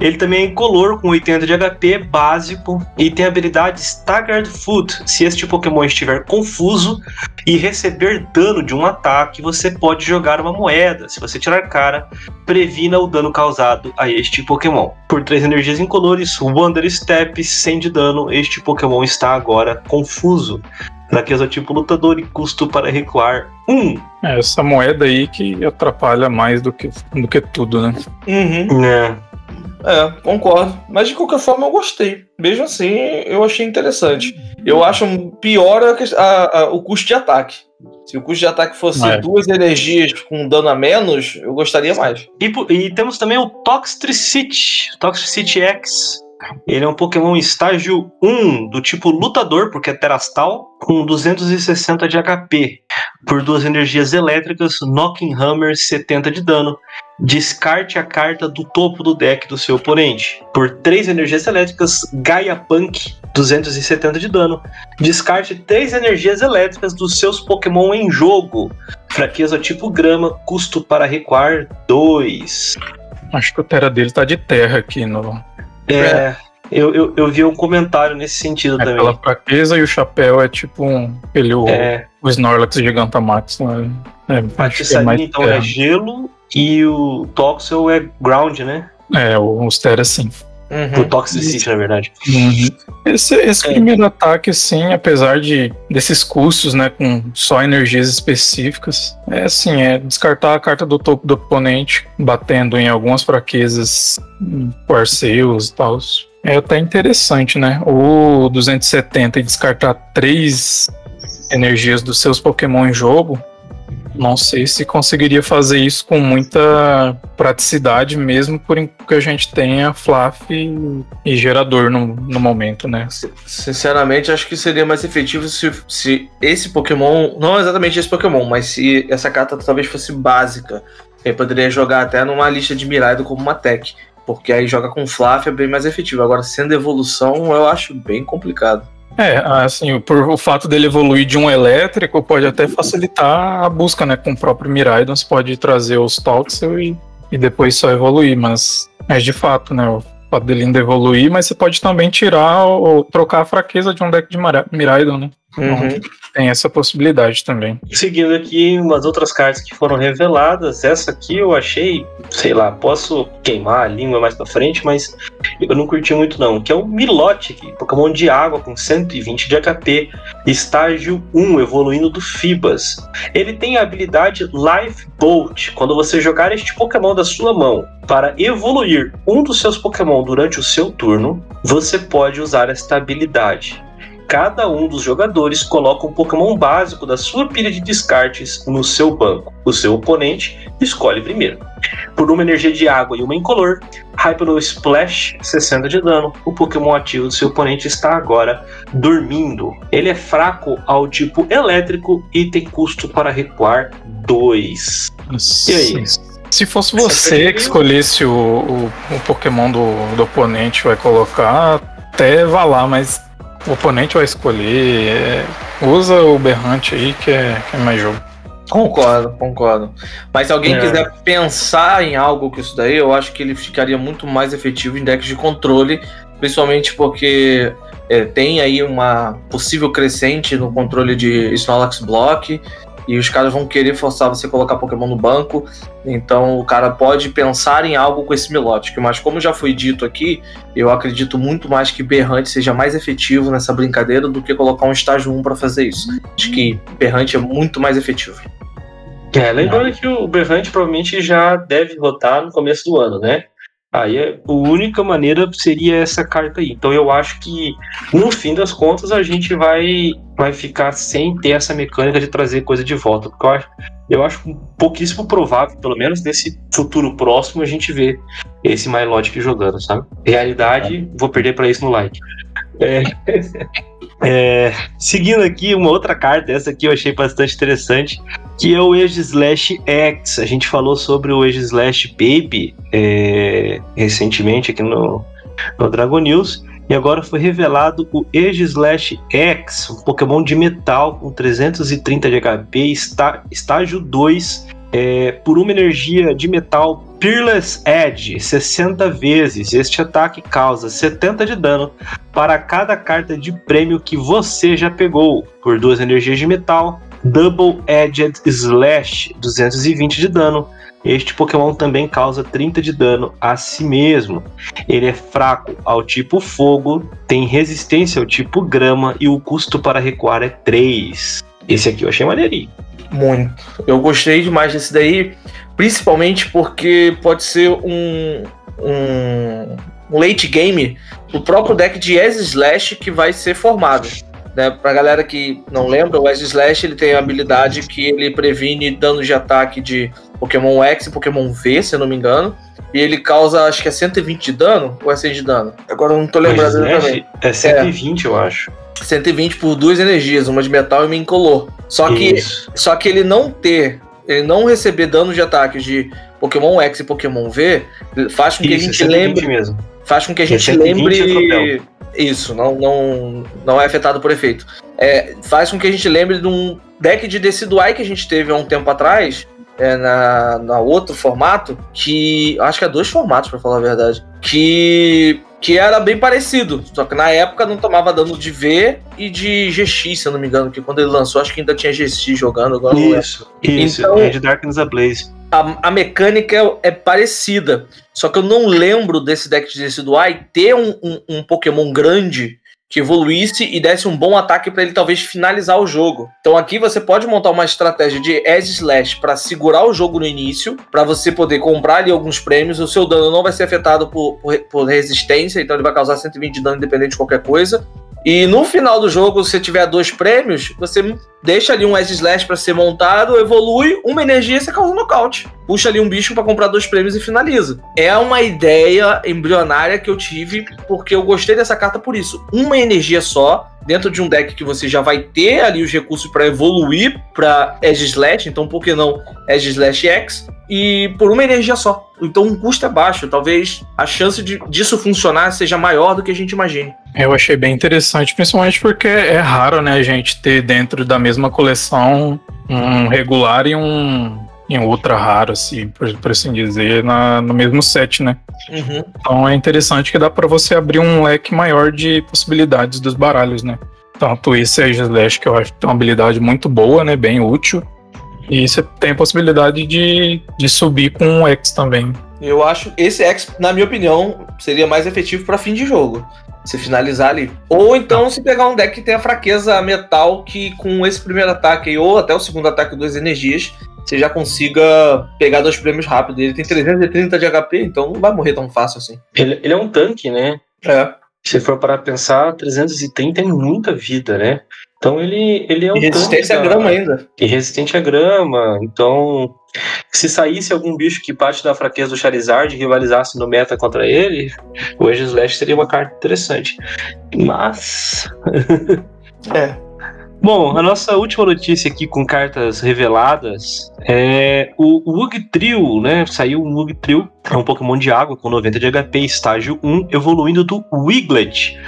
Ele também é incolor, com 80 de HP, básico, e tem a habilidade Staggered Foot. Se este Pokémon estiver confuso e receber dano de um ataque, você pode jogar uma moeda. Se você tirar cara, previna o dano causado a este Pokémon. Por 3 energias incolores, Wander Step, 100 de dano, este Pokémon está agora confuso. Fraqueza tipo lutador e custo para recuar 1. Um. É, essa moeda aí que atrapalha mais do que, do que tudo, né? Uhum. É. É, concordo. Mas de qualquer forma eu gostei. Mesmo assim, eu achei interessante. Eu acho pior a, a, a, o custo de ataque. Se o custo de ataque fosse é. duas energias com dano a menos, eu gostaria mais. E, e temos também o Toxtricity, Toxtricity X, ele é um Pokémon estágio 1, do tipo lutador, porque é terastal, com 260 de HP. Por duas energias elétricas, Knocking Hammer 70 de dano. Descarte a carta do topo do deck do seu oponente. Por três energias elétricas, Gaia Punk 270 de dano. Descarte três energias elétricas dos seus Pokémon em jogo. Fraqueza tipo grama, custo para recuar 2. Acho que o Terra dele tá de terra aqui no, é, eu, eu, eu, vi um comentário nesse sentido é também. Pela fraqueza e o chapéu é tipo um. Ele, o, é. o Snorlax Gigantamax. Né? É, a é mais então é gelo e o Toxel é ground, né? É, o Stera sim. Uhum, pro Toxicity, na verdade. Uhum. Esse, esse é. primeiro ataque, sim, apesar de desses custos, né, com só energias específicas, é assim, é descartar a carta do topo do oponente, batendo em algumas fraquezas, com Arceus e tal. É até interessante, né? O 270 e descartar três energias dos seus Pokémon em jogo não sei se conseguiria fazer isso com muita praticidade, mesmo por que a gente tenha Flaf e, gerador no, no momento, né? Sinceramente, acho que seria mais efetivo se, se esse Pokémon, não exatamente esse Pokémon, mas se essa carta talvez fosse básica. Ele poderia jogar até numa lista de Miraido como uma tech. Porque aí joga com Flaf é bem mais efetivo. Agora, sendo evolução, eu acho bem complicado. É, assim, por o fato dele evoluir de um elétrico pode até facilitar a busca, né? Com o próprio Miraidon, você pode trazer os Toxel e, e depois só evoluir, mas é de fato, né? O fato dele ainda evoluir, mas você pode também tirar ou trocar a fraqueza de um deck de Miraidon, né? Uhum. Então, tem essa possibilidade também. Seguindo aqui, umas outras cartas que foram reveladas. Essa aqui eu achei, sei lá, posso queimar a língua mais pra frente, mas eu não curti muito não. Que é o Milotic, Pokémon de água com 120 de HP, estágio 1, evoluindo do Fibas. Ele tem a habilidade Life Bolt. Quando você jogar este Pokémon da sua mão para evoluir um dos seus Pokémon durante o seu turno, você pode usar esta habilidade cada um dos jogadores coloca um Pokémon básico da sua pilha de descartes no seu banco. O seu oponente escolhe primeiro. Por uma energia de água e uma incolor, Hypno Splash 60 de dano. O Pokémon ativo do seu oponente está agora dormindo. Ele é fraco ao tipo elétrico e tem custo para recuar 2. E aí? Se fosse você que escolhesse o, o, o Pokémon do, do oponente, vai colocar até vá lá, mas o oponente vai escolher. É, usa o berrante aí que é, que é mais jogo. Concordo, concordo. Mas se alguém é. quiser pensar em algo com isso daí, eu acho que ele ficaria muito mais efetivo em decks de controle, principalmente porque é, tem aí uma possível crescente no controle de Snorlax Block e os caras vão querer forçar você a colocar Pokémon no banco. Então o cara pode pensar em algo com esse Milotic. Mas como já foi dito aqui, eu acredito muito mais que Berrante seja mais efetivo nessa brincadeira do que colocar um estágio 1 para fazer isso. Acho que Berrante é muito mais efetivo. É, lembrando que o Berrante provavelmente já deve rotar no começo do ano, né? Aí a única maneira seria essa carta aí. Então eu acho que no fim das contas a gente vai vai ficar sem ter essa mecânica de trazer coisa de volta, porque eu acho, eu acho pouquíssimo provável, pelo menos nesse futuro próximo a gente ver esse Milotic jogando, sabe? Realidade, vou perder para isso no like. É, (laughs) é, seguindo aqui uma outra carta, essa aqui eu achei bastante interessante, que é o Age Slash X. A gente falou sobre o Age Slash Baby é, recentemente aqui no, no Dragon News. E agora foi revelado o Age Slash X, um Pokémon de metal com 330 de HP, está, estágio 2, é, por uma energia de metal Peerless Edge 60 vezes. Este ataque causa 70 de dano para cada carta de prêmio que você já pegou, por duas energias de metal Double Edged Slash, 220 de dano. Este Pokémon também causa 30 de dano a si mesmo. Ele é fraco ao tipo fogo, tem resistência ao tipo grama e o custo para recuar é 3. Esse aqui eu achei maneirinho. Muito. Eu gostei demais desse daí, principalmente porque pode ser um, um, late game o próprio deck de Ez Slash que vai ser formado. Né? Pra galera que não lembra, o Edge Slash ele tem a habilidade que ele previne danos de ataque de Pokémon X e Pokémon V, se eu não me engano. E ele causa, acho que é 120 de dano ou é 100 de dano? Agora eu não tô lembrando também. É 120, é. eu acho. 120 por duas energias, uma de metal e uma incolor. Só que, só que ele não ter, ele não receber dano de ataque de Pokémon X e Pokémon V, faz com que Isso, a gente lembre. Mesmo. Faz com que a gente lembre isso, não, não, não é afetado por efeito. É, faz com que a gente lembre de um deck de Decidueye que a gente teve há um tempo atrás, é, na, na outro formato, que. Acho que é dois formatos, para falar a verdade. Que. Que era bem parecido. Só que na época não tomava dano de V e de GX, se eu não me engano. Que quando ele lançou, acho que ainda tinha GX jogando. Agora isso, isso. Então, é de Darkness Ablaze. a, a mecânica é, é, parecida. Só que eu não lembro desse deck de Decidueye ter um, um, um Pokémon grande que evoluísse e desse um bom ataque para ele talvez finalizar o jogo. Então aqui você pode montar uma estratégia de Edge Slash para segurar o jogo no início, para você poder comprar ali alguns prêmios. O seu dano não vai ser afetado por, por, por resistência, então ele vai causar 120 de dano independente de qualquer coisa. E no final do jogo, se tiver dois prêmios, você deixa ali um Edge Slash para ser montado, evolui, uma energia e você causa um nocaute. Puxa ali um bicho para comprar dois prêmios e finaliza. É uma ideia embrionária que eu tive, porque eu gostei dessa carta por isso. Uma energia só, dentro de um deck que você já vai ter ali os recursos para evoluir para Edge Slash, então por que não Edge Slash X? E por uma energia só. Então o custo é baixo. Talvez a chance de, disso funcionar seja maior do que a gente imagine. Eu achei bem interessante, principalmente porque é raro, né, a gente ter dentro da mesma coleção um regular e um, e um ultra raro, assim, por, por assim dizer, na, no mesmo set, né? Uhum. Então é interessante que dá para você abrir um leque maior de possibilidades dos baralhos, né? Tanto esse Aegis Slash, que eu acho que tem uma habilidade muito boa, né? Bem útil. E você tem a possibilidade de, de subir com um X também. Eu acho esse X, na minha opinião, seria mais efetivo para fim de jogo. Se finalizar ali. Ou então se pegar um deck que tem a fraqueza metal, que com esse primeiro ataque, ou até o segundo ataque, duas energias, você já consiga pegar dois prêmios rápido. Ele tem 330 de HP, então não vai morrer tão fácil assim. Ele, ele é um tanque, né? É. Se for para pensar, 330 é muita vida, né? Então ele, ele é um. E resistência à grama ainda. E resistente à grama. Então, se saísse algum bicho que parte da fraqueza do Charizard e rivalizasse no meta contra ele, o Aegislash seria uma carta interessante. Mas. (laughs) é. Bom, a nossa última notícia aqui com cartas reveladas é o Wug Trio, né? Saiu um Trio, é um Pokémon de água com 90 de HP, estágio 1, evoluindo do Wiglet.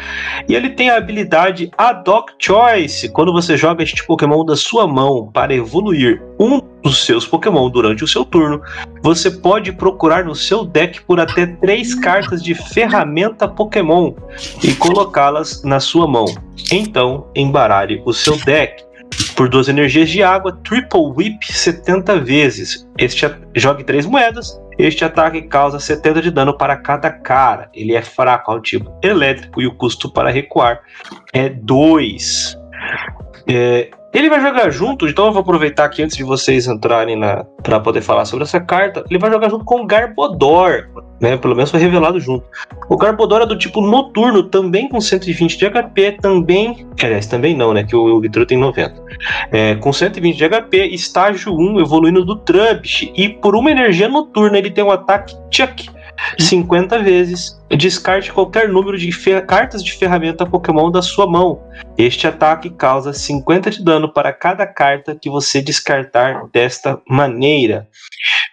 E ele tem a habilidade Adoc Choice. Quando você joga este Pokémon da sua mão para evoluir um dos seus Pokémon durante o seu turno, você pode procurar no seu deck por até três cartas de ferramenta Pokémon e colocá-las na sua mão. Então, embaralhe o seu deck por duas energias de água, Triple Whip 70 vezes. Este jogue três moedas. Este ataque causa 70 de dano para cada cara. Ele é fraco ao tipo elétrico e o custo para recuar é 2. É, ele vai jogar junto, então eu vou aproveitar aqui antes de vocês entrarem na para poder falar sobre essa carta. Ele vai jogar junto com o Garbodor, né? Pelo menos foi revelado junto. O Garbodor é do tipo noturno, também com 120 de HP, também. Aliás, também não, né? Que o Vitru tem 90. É, com 120 de HP, estágio 1, evoluindo do Trubbish. E por uma energia noturna, ele tem um ataque Chuck 50 vezes. Descarte qualquer número de cartas de ferramenta Pokémon da sua mão. Este ataque causa 50 de dano para cada carta que você descartar desta maneira.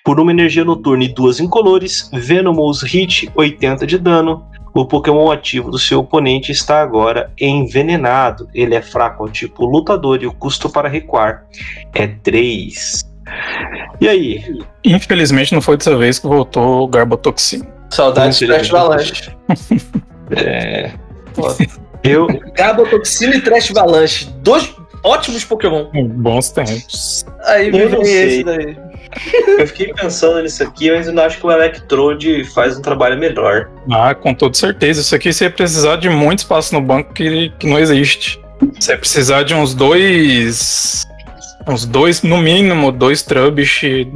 Por uma energia noturna e duas incolores, Venomous Hit 80 de dano. O Pokémon ativo do seu oponente está agora envenenado. Ele é fraco ao tipo lutador e o custo para recuar é 3. E aí? Infelizmente não foi dessa vez que voltou o Garbotoxin. Saudades de Trash Avalanche. é. Eu... Garbotoxina e Trash Avalanche. Dois ótimos Pokémon. Bons tempos. Aí eu esse daí. Eu fiquei pensando nisso aqui, mas eu não acho que o Electrode faz um trabalho melhor. Ah, com toda certeza. Isso aqui você ia precisar de muito espaço no banco que, que não existe. Você ia precisar de uns dois uns dois, no mínimo, dois Trubbish.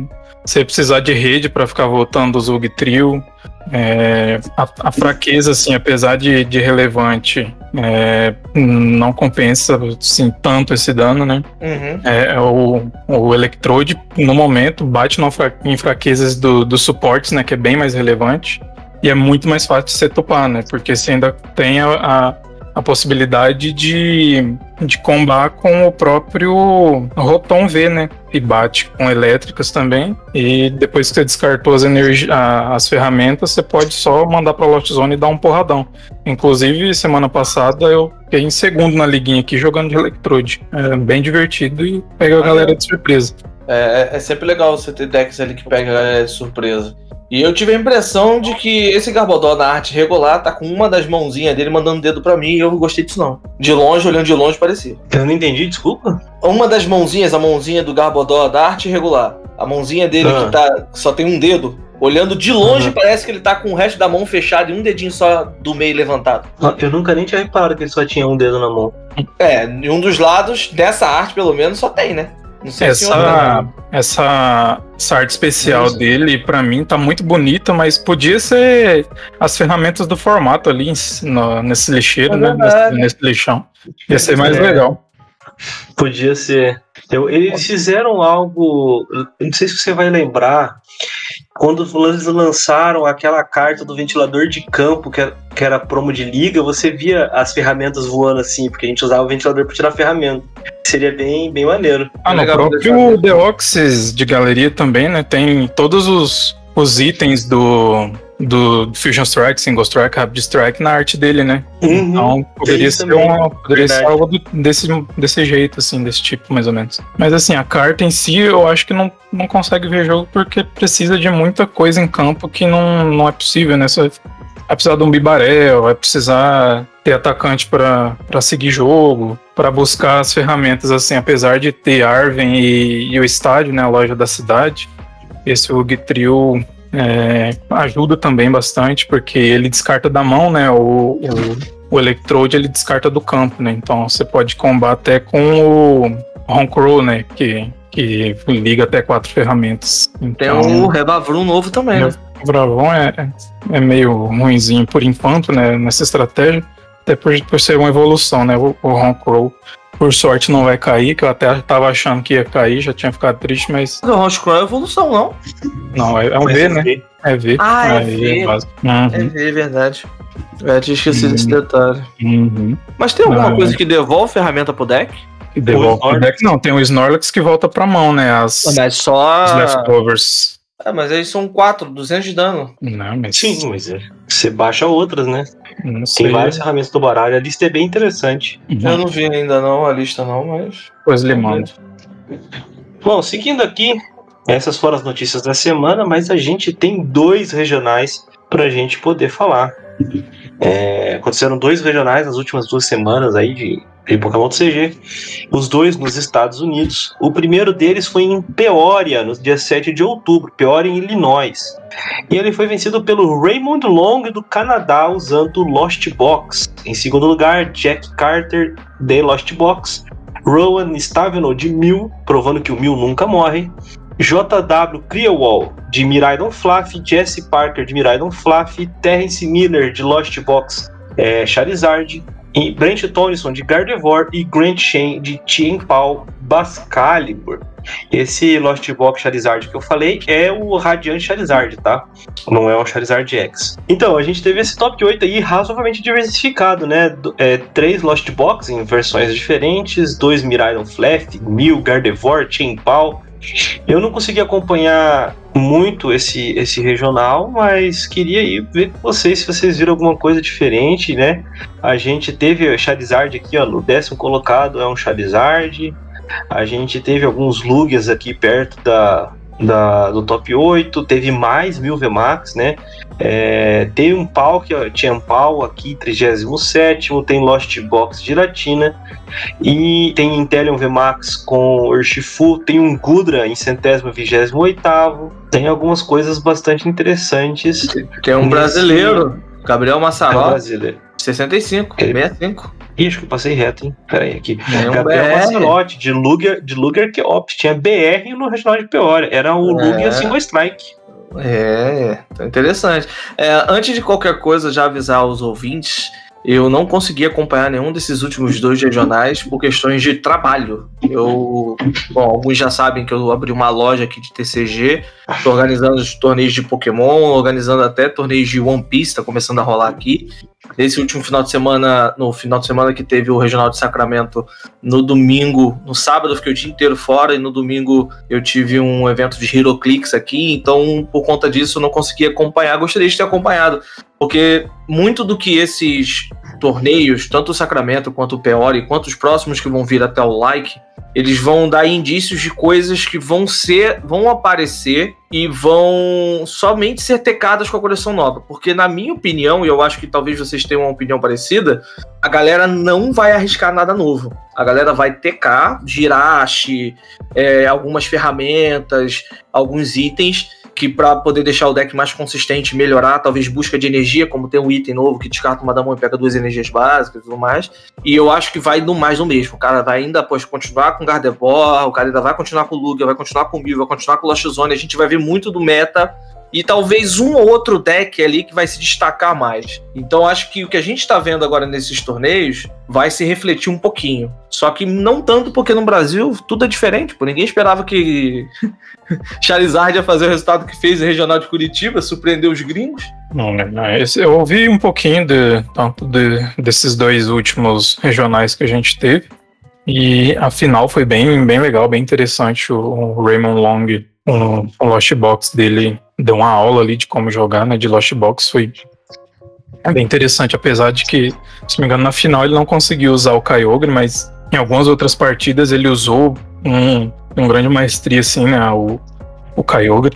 Você precisar de rede para ficar voltando o Zug Trio. É, a, a, fraqueza, assim, apesar de, de relevante, é, não compensa assim, tanto esse dano, né? Uhum. É, o, o Electrode, no momento, bate no, em fraquezas dos do suportes, né? Que é bem mais relevante. E é muito mais fácil de você topar, né? Porque você ainda tem a, a a possibilidade de, de combar com o próprio Rotom V, né? E bate com elétricas também. E depois que você descartou as, as ferramentas, você pode só mandar pra Lost Zone e dar um porradão. Inclusive, semana passada eu fiquei em segundo na liguinha aqui jogando de Electrode. É bem divertido e pega a galera de surpresa. É, é sempre legal você ter decks ali que pega a de surpresa. E eu tive a impressão de que esse Garbodor na arte regular tá com uma das mãozinhas dele mandando dedo para mim e eu não gostei disso não. De longe, olhando de longe, parecia. Eu não entendi, desculpa. Uma das mãozinhas, a mãozinha do Garbodor da arte regular, A mãozinha dele ah. que tá só tem um dedo. Olhando de longe, uhum. parece que ele tá com o resto da mão fechado e um dedinho só do meio levantado. Eu nunca nem tinha reparado que ele só tinha um dedo na mão. É, em um dos lados dessa arte, pelo menos, só tem, né? Essa, essa, essa arte especial Isso. dele, para mim, tá muito bonita, mas podia ser as ferramentas do formato ali no, nesse lixeiro, é né? Nesse, nesse, lixão. Ia ser mais é. legal. Podia ser. Eu, eles fizeram algo. Não sei se você vai lembrar. Quando eles lançaram aquela carta do ventilador de campo, que era, que era promo de liga, você via as ferramentas voando assim, porque a gente usava o ventilador para tirar ferramenta. Seria bem, bem maneiro. Ah, no próprio The Oxys de galeria também, né? Tem todos os, os itens do, do Fusion Strike, Single Strike, Rapid Strike na arte dele, né? Uhum, então poderia ser, uma, poderia ser algo do, desse, desse jeito, assim, desse tipo, mais ou menos. Mas assim, a carta em si eu acho que não, não consegue ver jogo porque precisa de muita coisa em campo que não, não é possível, né? Você vai precisar de um bibarel, vai precisar ter atacante para seguir jogo, para buscar as ferramentas, assim, apesar de ter Arven e, e o estádio, né, a loja da cidade. Esse o Trio é, ajuda também bastante, porque ele descarta da mão, né? O, o, o Electrode ele descarta do campo, né? Então você pode combater até com o Roncrow, né? Que, que liga até quatro ferramentas. Então, Tem o Rebavrum novo também, né? O Bravon é, é meio ruimzinho por enquanto, né? Nessa estratégia. Até por, por ser uma evolução, né? O, o Roncrow por sorte não vai cair, que eu até tava achando que ia cair, já tinha ficado triste, mas. O Round Crow é evolução, não? Não, é, é um V, né? É V. Ah, é V. É, uhum. é V, verdade. Eu tinha esquecido uhum. esse detalhe. Uhum. Mas tem alguma ah, coisa que devolve ferramenta pro deck? Que devolve pro deck? Não, tem o Snorlax que volta pra mão, né? As, mas só... As leftovers. Ah, mas aí são 4, 200 de dano. Não, mas... Sim, mas é. você baixa outras, né? Tem várias ferramentas do baralho. A lista é bem interessante. Uhum. Eu não vi ainda não a lista não, mas... Pois lhe mando. Bom, seguindo aqui, essas foram as notícias da semana, mas a gente tem dois regionais para a gente poder falar. É, aconteceram dois regionais nas últimas duas semanas aí de, de Pokémon CG, os dois nos Estados Unidos. O primeiro deles foi em Peoria, no dia 7 de outubro, Peoria, em Illinois. E ele foi vencido pelo Raymond Long do Canadá usando o Lost Box. Em segundo lugar, Jack Carter de Lost Box. Rowan Stavenel de Mil, provando que o Mil nunca morre. JW Clearwall, de Miraidon Fluff, Jesse Parker, de Miraidon Fluff, Terrence Miller, de Lost Box é, Charizard, e Brent Tonison, de Gardevoir, e Grant Shen, de Tien Pao Bascalibur. Esse Lost Box Charizard que eu falei é o Radiant Charizard, tá? Não é o Charizard X. Então, a gente teve esse top 8 aí razoavelmente diversificado, né? É, três Lost Box em versões diferentes, dois Miraidon Fluff, Mil, Gardevoir, Tien Pao, eu não consegui acompanhar muito esse, esse regional, mas queria ir ver com vocês se vocês viram alguma coisa diferente, né? A gente teve Charizard aqui, ó, no décimo colocado é um Charizard. A gente teve alguns Lugias aqui perto da, da, do top 8, teve mais mil VMAX, né? É, tem um pau que tinha um pau aqui, 37, tem Lost Box de Latina, e tem Intelion VMAX com Urshifu, tem um Gudra em centésimo vigésimo oitavo, tem algumas coisas bastante interessantes. Tem um nesse... brasileiro, Gabriel Massaró. É um brasileiro. 65, Ele... 65. Ih, acho que eu passei reto, hein? Pera aí, aqui. É um Gabriel de Luger, de Luger que Ops. Tinha BR no regional de Peoria. Era o é. Luger Single Strike. É, tá interessante. É, antes de qualquer coisa, já avisar os ouvintes eu não consegui acompanhar nenhum desses últimos dois regionais por questões de trabalho. Eu, bom, alguns já sabem que eu abri uma loja aqui de TCG, estou organizando os torneios de Pokémon, organizando até torneios de One Piece, está começando a rolar aqui. Nesse último final de semana, no final de semana que teve o Regional de Sacramento, no domingo, no sábado eu fiquei o dia inteiro fora e no domingo eu tive um evento de HeroClix aqui, então por conta disso eu não consegui acompanhar. Gostaria de ter acompanhado, porque muito do que esses torneios, tanto o Sacramento quanto o Peori, quanto os próximos que vão vir até o Like, eles vão dar indícios de coisas que vão ser, vão aparecer e vão somente ser tecadas com a coleção nova. Porque, na minha opinião, e eu acho que talvez vocês tenham uma opinião parecida, a galera não vai arriscar nada novo. A galera vai tecar, girache, é, algumas ferramentas, alguns itens que para poder deixar o deck mais consistente, melhorar, talvez busca de energia, como tem um item novo que descarta uma da mão e pega duas energias básicas e tudo mais. E eu acho que vai no mais do mesmo. O cara vai ainda pois, continuar com Gardevoir, o cara ainda vai continuar com Lugia, vai continuar com Mil, vai continuar com Lost Zone. A gente vai ver muito do meta e talvez um ou outro deck ali que vai se destacar mais. Então acho que o que a gente está vendo agora nesses torneios vai se refletir um pouquinho. Só que não tanto porque no Brasil tudo é diferente. Pô. Ninguém esperava que (laughs) Charizard ia fazer o resultado que fez no Regional de Curitiba, surpreendeu os gringos. Não, não, eu ouvi um pouquinho de, tanto de, desses dois últimos regionais que a gente teve. E a final foi bem, bem legal, bem interessante. O, o Raymond Long, o, o Lost Box dele, deu uma aula ali de como jogar, né? De Lost Box foi bem interessante, apesar de que, se não me engano, na final ele não conseguiu usar o Kyogre, mas em algumas outras partidas ele usou um, um grande maestria, assim, né? O, o Kyogre.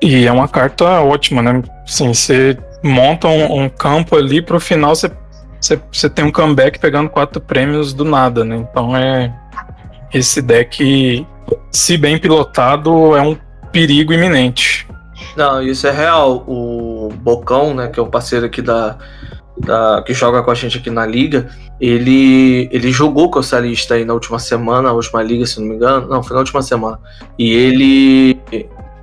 E é uma carta ótima, né? Assim, você monta um, um campo ali pro final, você, você, tem um comeback pegando quatro prêmios do nada, né? Então é. Esse deck, se bem pilotado, é um perigo iminente. Não, isso é real. O Bocão, né, que é o parceiro aqui da, da, que joga com a gente aqui na liga, ele, ele jogou com essa lista aí na última semana, na última liga, se não me engano. Não, foi na última semana. E ele.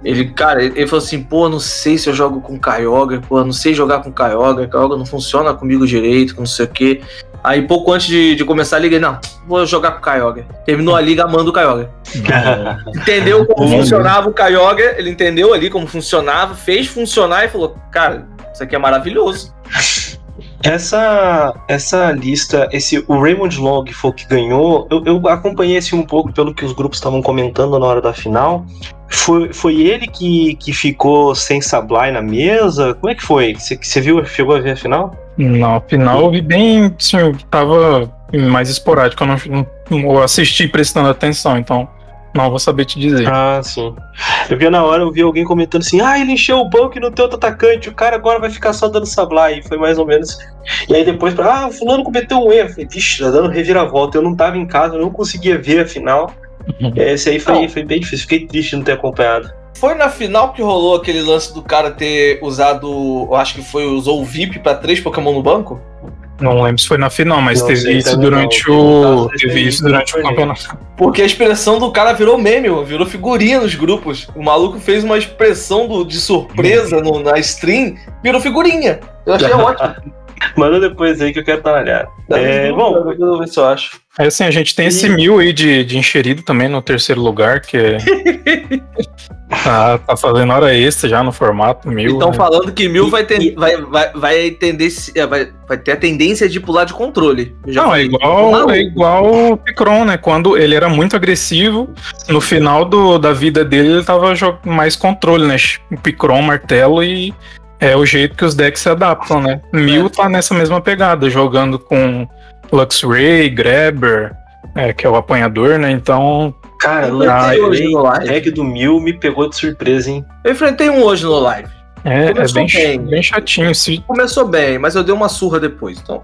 Ele, cara, ele, falou assim, pô, não sei se eu jogo com Kyogre, pô, não sei jogar com Kyogre, Kyogre não funciona comigo direito, não sei o quê. Aí pouco antes de, de começar a liga, não, vou jogar com o Kyogre. Terminou a liga amando o Kyogre. (laughs) entendeu como funcionava o Kyogre, ele entendeu ali como funcionava, fez funcionar e falou, cara, isso aqui é maravilhoso. (laughs) Essa, essa lista, esse o Raymond Long foi que ganhou. Eu, eu acompanhei esse um pouco pelo que os grupos estavam comentando na hora da final. Foi, foi ele que, que ficou sem Sablai na mesa? Como é que foi? Você viu, chegou a ver a final? Não, final eu vi bem. Assim, tava mais esporádico, eu não, não assisti prestando atenção, então não vou saber te dizer. Ah, sim. Eu vi na hora, eu vi alguém comentando assim: ah, ele encheu o banco e não tem outro atacante, o cara agora vai ficar só dando Sablai. E foi mais ou menos. E aí depois, ah, fulano cometeu um erro. Eu falei, vixe, tá dando reviravolta. Eu não tava em casa, eu não conseguia ver a final. Uhum. Esse aí foi, foi bem difícil, fiquei triste de não ter acompanhado. Foi na final que rolou aquele lance do cara ter usado, eu acho que foi, usou o VIP pra três Pokémon no banco? Não lembro se foi na final, mas não teve isso durante não. o. Teve isso durante o campeonato. Porque a expressão do cara virou meme, virou figurinha nos grupos. O maluco fez uma expressão do, de surpresa no, na stream, virou figurinha. Eu achei (laughs) ótimo. Manda depois aí que eu quero olhada. É, bom, vou ver se eu acho. É assim, a gente tem e... esse mil aí de, de encherido também no terceiro lugar, que é. (laughs) tá, tá fazendo hora extra já no formato mil. Estão né? falando que mil vai ter, vai, vai, vai, tendência, é, vai, vai ter a tendência de pular de controle. Não, é igual, é igual o Picron, né? Quando ele era muito agressivo, no final do, da vida dele ele tava mais controle, né? O Picron, martelo e é o jeito que os decks se adaptam, né? Mil é. tá nessa mesma pegada, jogando com Luxray, Grabber, é, que é o apanhador, né? Então. Cara, o deck do Mil me pegou de surpresa, hein? Eu enfrentei um hoje no live. É, é bem, bem. bem chatinho. Se... Começou bem, mas eu dei uma surra depois, então.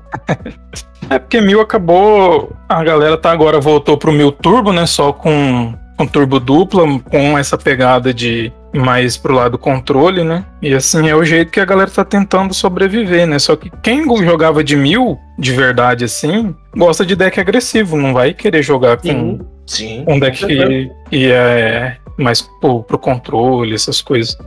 (laughs) é porque Mil acabou. A galera tá agora voltou pro Mil Turbo, né? Só com, com turbo dupla, com essa pegada de mais pro lado controle, né? E assim é o jeito que a galera tá tentando sobreviver, né? Só que quem jogava de mil, de verdade, assim, gosta de deck agressivo, não vai querer jogar com sim, sim, um deck que, que é mais pro, pro controle, essas coisas.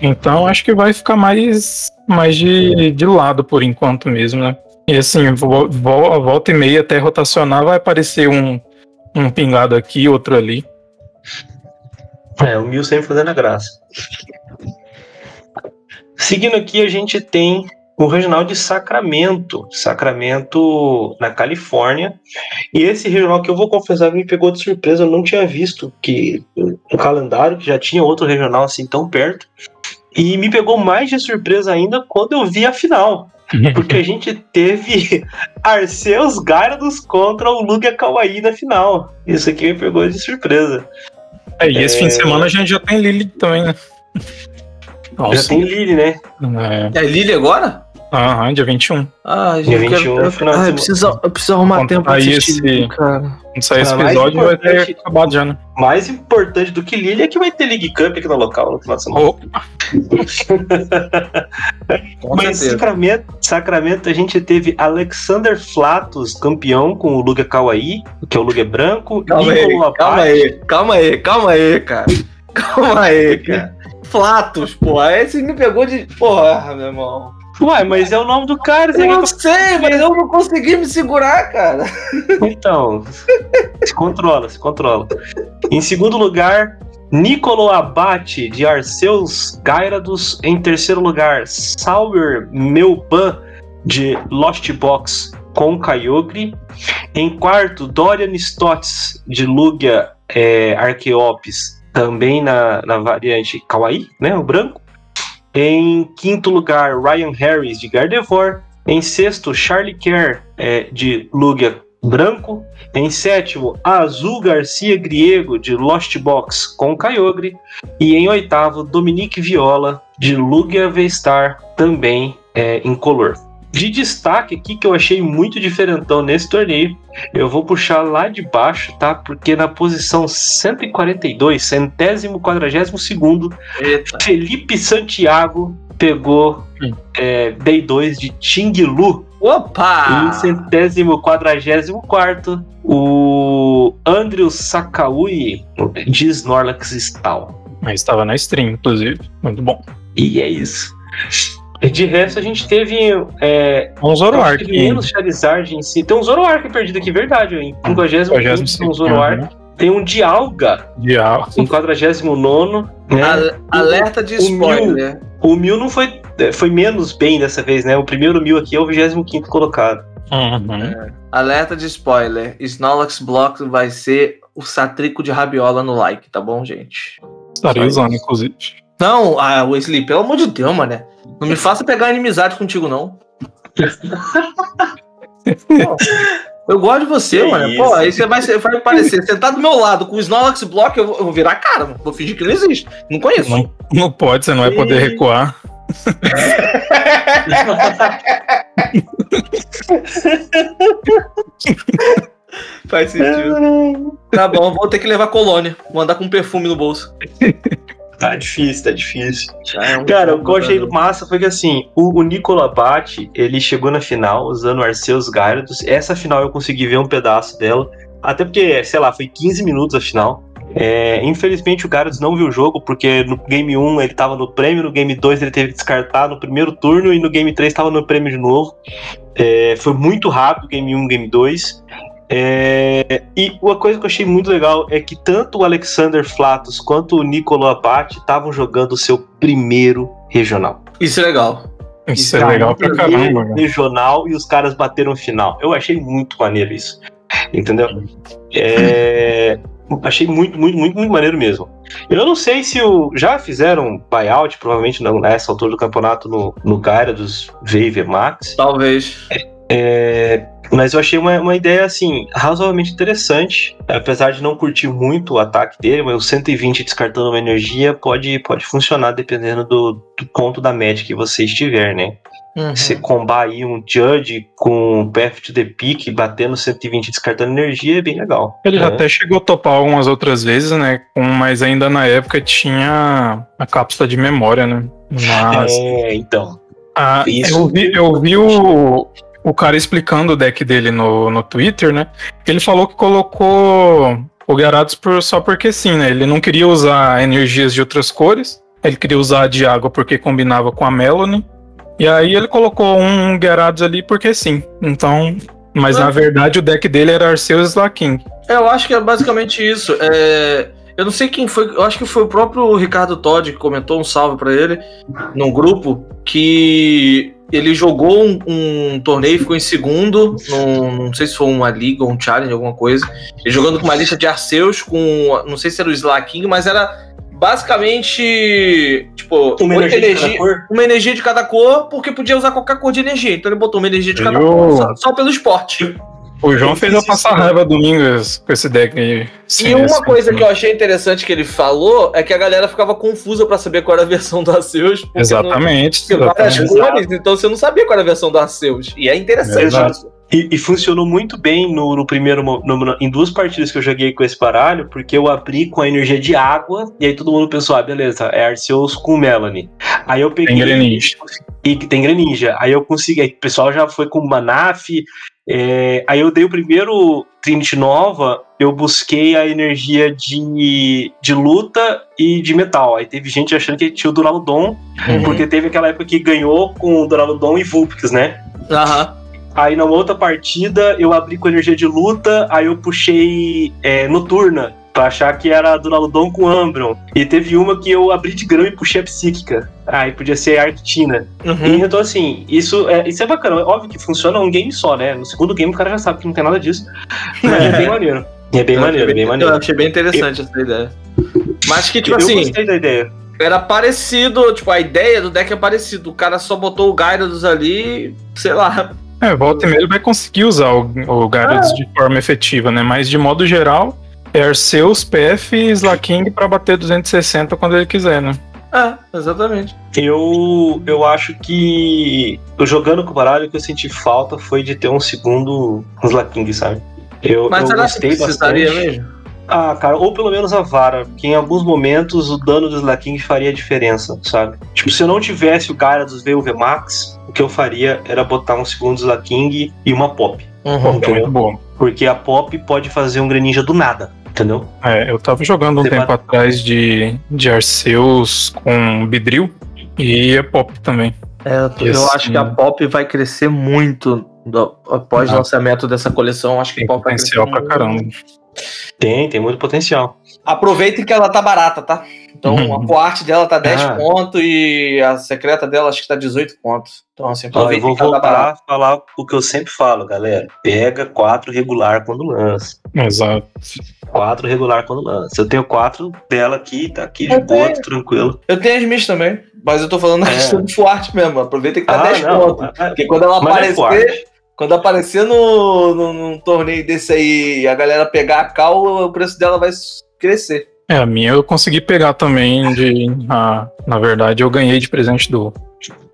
Então acho que vai ficar mais, mais de, de lado por enquanto mesmo, né? E assim, vo, vo, volta e meia até rotacionar, vai aparecer um, um pingado aqui, outro ali. É, o Mil sempre fazendo a graça. Seguindo aqui, a gente tem o regional de Sacramento, Sacramento na Califórnia. E esse regional que eu vou confessar me pegou de surpresa, eu não tinha visto que no calendário que já tinha outro regional assim tão perto. E me pegou mais de surpresa ainda quando eu vi a final. (laughs) Porque a gente teve Arceus Gyarados contra o Lugia Kawaii na final. Isso aqui me pegou de surpresa. É, e esse é... fim de semana a gente já tem Lily também, né? Nossa. Já tem Lily, né? É, é Lily agora? Aham, dia 21. Ah, gente, dia 21 quero... final ah, eu preciso, eu preciso arrumar Quando tempo pra assistir, esse... cara. Quando sair esse episódio, vai ter acabado já, né? Mais importante do que Lily é que vai ter League Cup aqui no local no final de semana. Oh. (laughs) Mas Sacramento, Sacramento, a gente teve Alexander Flatus, campeão com o Luga Kawaii, que é o Luga branco. Calma aí, calma aí, calma aí, calma aí, cara. Calma aí, (laughs) cara. Flatus, porra. Esse me pegou de. Porra, meu irmão. Uai, mas é o nome do cara. Eu não sei, mas eu não consegui me segurar, cara. Então, se controla, se controla. Em segundo lugar, Nicolo Abate, de Arceus Gyarados. Em terceiro lugar, Sauer Melpan, de Lost Box com Kyogre. Em quarto, Dorian Stotts, de Lugia é, também na, na variante Kawaii, né, o branco. Em quinto lugar, Ryan Harris de Gardevoir. Em sexto, Charlie Kerr é, de Lugia Branco. Em sétimo, Azul Garcia Griego de Lost Box com Kyogre. E em oitavo, Dominique Viola de Lugia V-Star, também é, color. De destaque aqui que eu achei muito diferentão nesse torneio, eu vou puxar lá de baixo, tá? Porque na posição 142, centésimo quadragésimo segundo, Eita. Felipe Santiago pegou hum. é, Day 2 de Tinglu. Opa! Em centésimo quadragésimo quarto, o Andrew Sakaui de Snorlax Stall. Mas estava na stream, inclusive. Muito bom. E é isso. De resto, a gente teve. É, um Zoroark. Menos Charizard em si. Tem um Zoroark perdido aqui, verdade. Em 50 tem um Zoroark. Né? Tem um Dialga. Dialga. Em 49. Né? Alerta de spoiler. O Mil não foi, foi menos bem dessa vez, né? O primeiro Mil aqui é o 25 colocado. Uhum. É. Alerta de spoiler. Snorlax Block vai ser o satrico de rabiola no like, tá bom, gente? Estarei usando, inclusive. Não, ah, Wesley, pelo amor de Deus, mano. Não me faça pegar inimizade contigo, não. Pô, (laughs) eu gosto de você, que mano. Isso? Pô, aí você vai, vai aparecer sentado do meu lado com o Snorlax Block, eu vou, eu vou virar cara, mano. Vou fingir que não existe. Não conheço. Não, não pode, você não vai poder recuar. (laughs) Faz sentido. Tá bom, vou ter que levar colônia. Vou andar com perfume no bolso. Tá difícil, tá difícil. É um Cara, o que eu achei massa foi que assim, o, o Nicola Bate, ele chegou na final usando Arceus Gyarados. Essa final eu consegui ver um pedaço dela. Até porque, sei lá, foi 15 minutos a final. É, infelizmente o Gyarados não viu o jogo, porque no Game 1 ele tava no prêmio, no Game 2 ele teve que descartar no primeiro turno e no Game 3 tava no prêmio de novo. É, foi muito rápido Game 1 Game 2. É, e uma coisa que eu achei muito legal é que tanto o Alexander Flatus quanto o Nicolo Abate estavam jogando o seu primeiro regional. Isso é legal. Isso é legal pra caramba. Né? Regional e os caras bateram final. Eu achei muito maneiro isso. Entendeu? É, achei muito, muito, muito, muito maneiro mesmo. Eu não sei se o, já fizeram buyout, provavelmente nessa altura do campeonato no, no Gaira dos Veiver Max. Talvez. É, mas eu achei uma, uma ideia, assim, razoavelmente interessante. Apesar de não curtir muito o ataque dele, mas o 120 descartando uma energia pode, pode funcionar dependendo do, do ponto da média que você estiver, né? Uhum. Você combar aí um Judge com Path to the Peak, batendo 120 descartando energia, é bem legal. Ele né? até chegou a topar algumas outras vezes, né? Mas ainda na época tinha a cápsula de memória, né? Mas... (laughs) É, então. Ah, eu, vi, eu vi o, o cara explicando o deck dele no, no Twitter, né? Ele falou que colocou o Gyarados por, só porque sim, né? Ele não queria usar energias de outras cores. Ele queria usar a de água porque combinava com a Melanie. E aí ele colocou um Gyarados ali porque sim. Então, mas na verdade o deck dele era Arceus Slaking. Eu acho que é basicamente isso. É... Eu não sei quem foi, eu acho que foi o próprio Ricardo Todd que comentou um salve para ele num grupo que ele jogou um, um, torneio, ficou em segundo, num, não sei se foi uma liga ou um challenge, alguma coisa. Ele jogando com uma lista de Arceus, com. Não sei se era o Slaking, mas era basicamente, tipo, Uma energia de energia- cada cor? uma energia de cada cor, porque podia usar qualquer cor de energia. Então ele botou uma energia de cada Eu- cor, só, só pelo esporte. O João fez eu passar raiva domingos com esse deck aí. E Sim, uma coisa que eu achei interessante que ele falou é que a galera ficava confusa pra saber qual era a versão do Arceus. Exatamente. Não, várias exatamente. cores, então você não sabia qual era a versão do Arceus. E é interessante Exato. isso. E, e funcionou muito bem no, no primeiro no- em duas partidas que eu joguei com esse baralho, porque eu abri com a energia de água, e aí todo mundo pensou, ah, beleza, é Arceus com Melanie. Aí eu peguei. Tem Greninja. E que tem Greninja. Aí eu consegui. Aí o pessoal já foi com Manaf. É, aí eu dei o primeiro Trinity Nova, eu busquei a energia de, de luta e de metal. Aí teve gente achando que tinha o Duraludon, Uhum. porque teve aquela época que ganhou com o Duraludon e Vulpix, né? Aham. Aí na outra partida eu abri com energia de luta, aí eu puxei é, noturna. Pra achar que era Duraludon com Ambron. E teve uma que eu abri de grão e puxei a psíquica. Aí podia ser a Arctina. Uhum. E, então, assim, isso é, isso é bacana. É óbvio que funciona um game só, né? No segundo game o cara já sabe que não tem nada disso. Mas é bem (laughs) maneiro. É bem Eu maneiro, bem Eu maneiro. achei bem interessante essa ideia. Mas que, tipo eu assim, gostei da ideia. era parecido, tipo, a ideia do deck é parecida. O cara só botou o Gyarados ali, sei lá. É, volta e meia ele vai conseguir usar o, o Gyarados de forma efetiva, né? Mas de modo geral, Arceus, PF e Slaking pra bater 260 quando ele quiser, né? É, exatamente. Eu, eu acho que eu jogando com o baralho, o que eu senti falta foi de ter um segundo Slaking, sabe? Eu, Mas eu será que gostei precisaria bastante. mesmo? Ah, cara, ou pelo menos a vara, porque em alguns momentos o dano do Slaking faria diferença, sabe? Tipo, se eu não tivesse o Gyarados VUV Max, o que eu faria era botar um segundo Slaking e uma Pop. Uhum. Muito bom. Porque a Pop pode fazer um Greninja do nada, entendeu? É, eu tava jogando um Você tempo bate- atrás de, de Arceus com Bidril e é Pop também. É, eu, Isso. acho que a Pop vai crescer muito do- após o Ah. lançamento dessa coleção. Acho que Tem a Pop vai crescer potencial pra muito. caramba. Tem, tem muito potencial. Aproveitem que ela tá barata, tá? Então Uhum. a coarte dela tá 10 Ah. pontos e a secreta dela acho que tá 18 pontos. Então assim, Ó, eu vou tá voltar a falar o que eu sempre falo, galera. Pega quatro regular quando lança. Exato. Quatro regular quando lança. Eu tenho quatro dela aqui, tá aqui de boa, tranquilo. Eu tenho as minhas também, mas eu tô falando na É. (laughs) questão de forte mesmo. Aproveita que tá Ah, 10 não, pontos. mas- Porque quando ela é aparecer, forte. quando aparecer no, no, num torneio desse aí e a galera pegar a cal, o preço dela vai crescer. É, a minha eu consegui pegar também de. ah, na verdade, eu ganhei de presente do,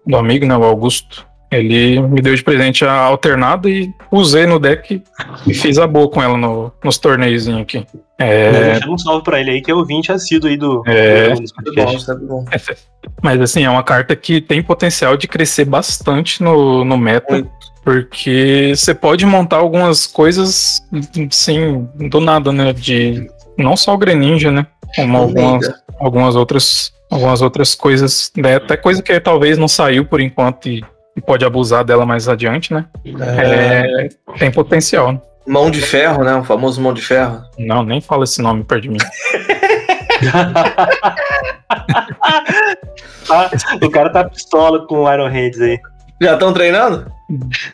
do amigo, né? O Augusto. Ele me deu de presente a alternada e usei no deck e fiz a boa com ela no, nos torneios aqui. É, Deixa um salve pra ele aí, que é ouvinte assíduo aí do, É. do, bom. (laughs) Mas assim, é uma carta que tem potencial de crescer bastante no, no meta. Muito. Porque você pode montar algumas coisas, sim, do nada, né? De não só o Greninja, né? Como algumas, algumas outras algumas outras coisas, né? Até coisa que talvez não saiu por enquanto e, e pode abusar dela mais adiante, né? É, É, tem potencial. né? Mão de ferro, né? O famoso mão de ferro. Não, nem fala esse nome perto de mim. (laughs) Ah, o cara tá pistola com o Iron Hands aí. Já estão treinando?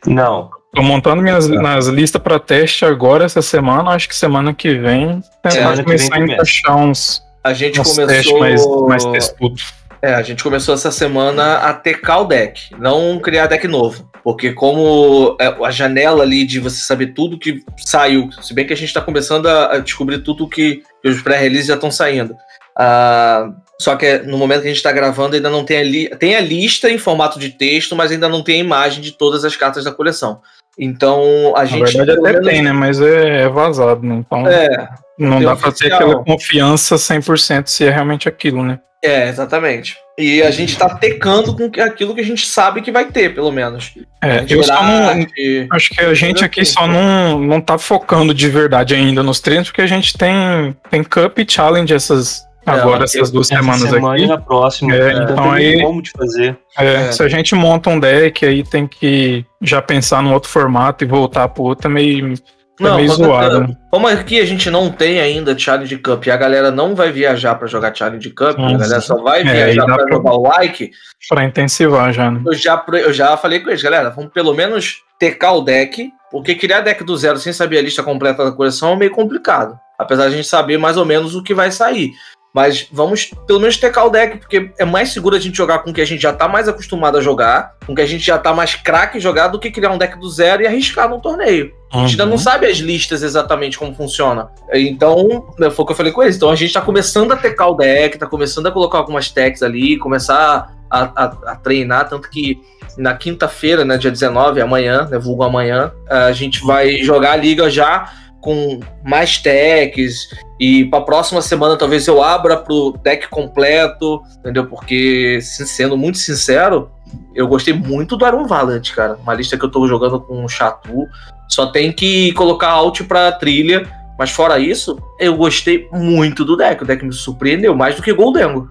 Não. Tô montando minhas nas listas para teste agora essa semana, acho que semana que vem tentar Semana que começar vem a encaixar uns, A gente uns começou. testes mais, mais testudos. É, a gente começou essa semana a tecar o deck, não criar deck novo. Porque como é, a janela ali de você saber tudo que saiu, se bem que a gente está começando a, descobrir tudo que, os pré-releases já estão saindo. Ah, só que no momento que a gente está gravando ainda não tem a, li tem a lista em formato de texto, mas ainda não tem a imagem de todas as cartas da coleção. Então a Na gente. verdade pelo até menos- tem, né? Mas é, é vazado, né? Então É, não dá pra ter aquela confiança 100% se é realmente aquilo, né? é, exatamente. E a gente tá tecando com aquilo que a gente sabe que vai ter, pelo menos. É, eu só não, Acho que a gente aqui só não, não tá focando de verdade ainda nos treinos, porque a gente tem, tem Cup e Challenge essas, agora, eu- essas duas Essa semanas semana aqui. e na próxima. É, então, então tem aí- como de fazer. É, É. Se a gente monta um deck, aí tem que já pensar num outro formato e voltar pro outro, é meio, é Não, meio zoado. né? Como aqui a gente não tem ainda Challenge Cup e a galera não vai viajar pra jogar Challenge Cup, Sim, a galera só vai É, viajar pra- jogar o like, Pra intensivar já, né? eu já, eu já falei com eles, galera, vamos pelo menos tecar o deck, porque criar deck do zero sem saber a lista completa da coleção é meio complicado. Apesar de a gente saber mais ou menos o que vai sair. Mas vamos pelo menos tecar o deck, porque é mais seguro a gente jogar com o que a gente já tá mais acostumado a jogar, com o que a gente já tá mais craque jogar, do que criar um deck do zero e arriscar num torneio. A gente ainda não uhum. sabe as listas exatamente como funciona. Então, né, foi o que eu falei com eles. Então a gente tá começando a tecar o deck, tá começando a colocar algumas techs ali, começar a, a, a treinar, tanto que na quinta-feira, né, dia 19, amanhã, né, vulgo amanhã, a gente vai jogar a liga já com mais techs e para a próxima semana talvez eu abra pro deck completo, entendeu? Porque sendo muito sincero, eu gostei muito do Iron Valent, cara. Uma lista que eu tô jogando com o Chatu, só tem que colocar alt para trilha, mas fora isso, eu gostei muito do deck. O deck me surpreendeu mais do que Goldengo.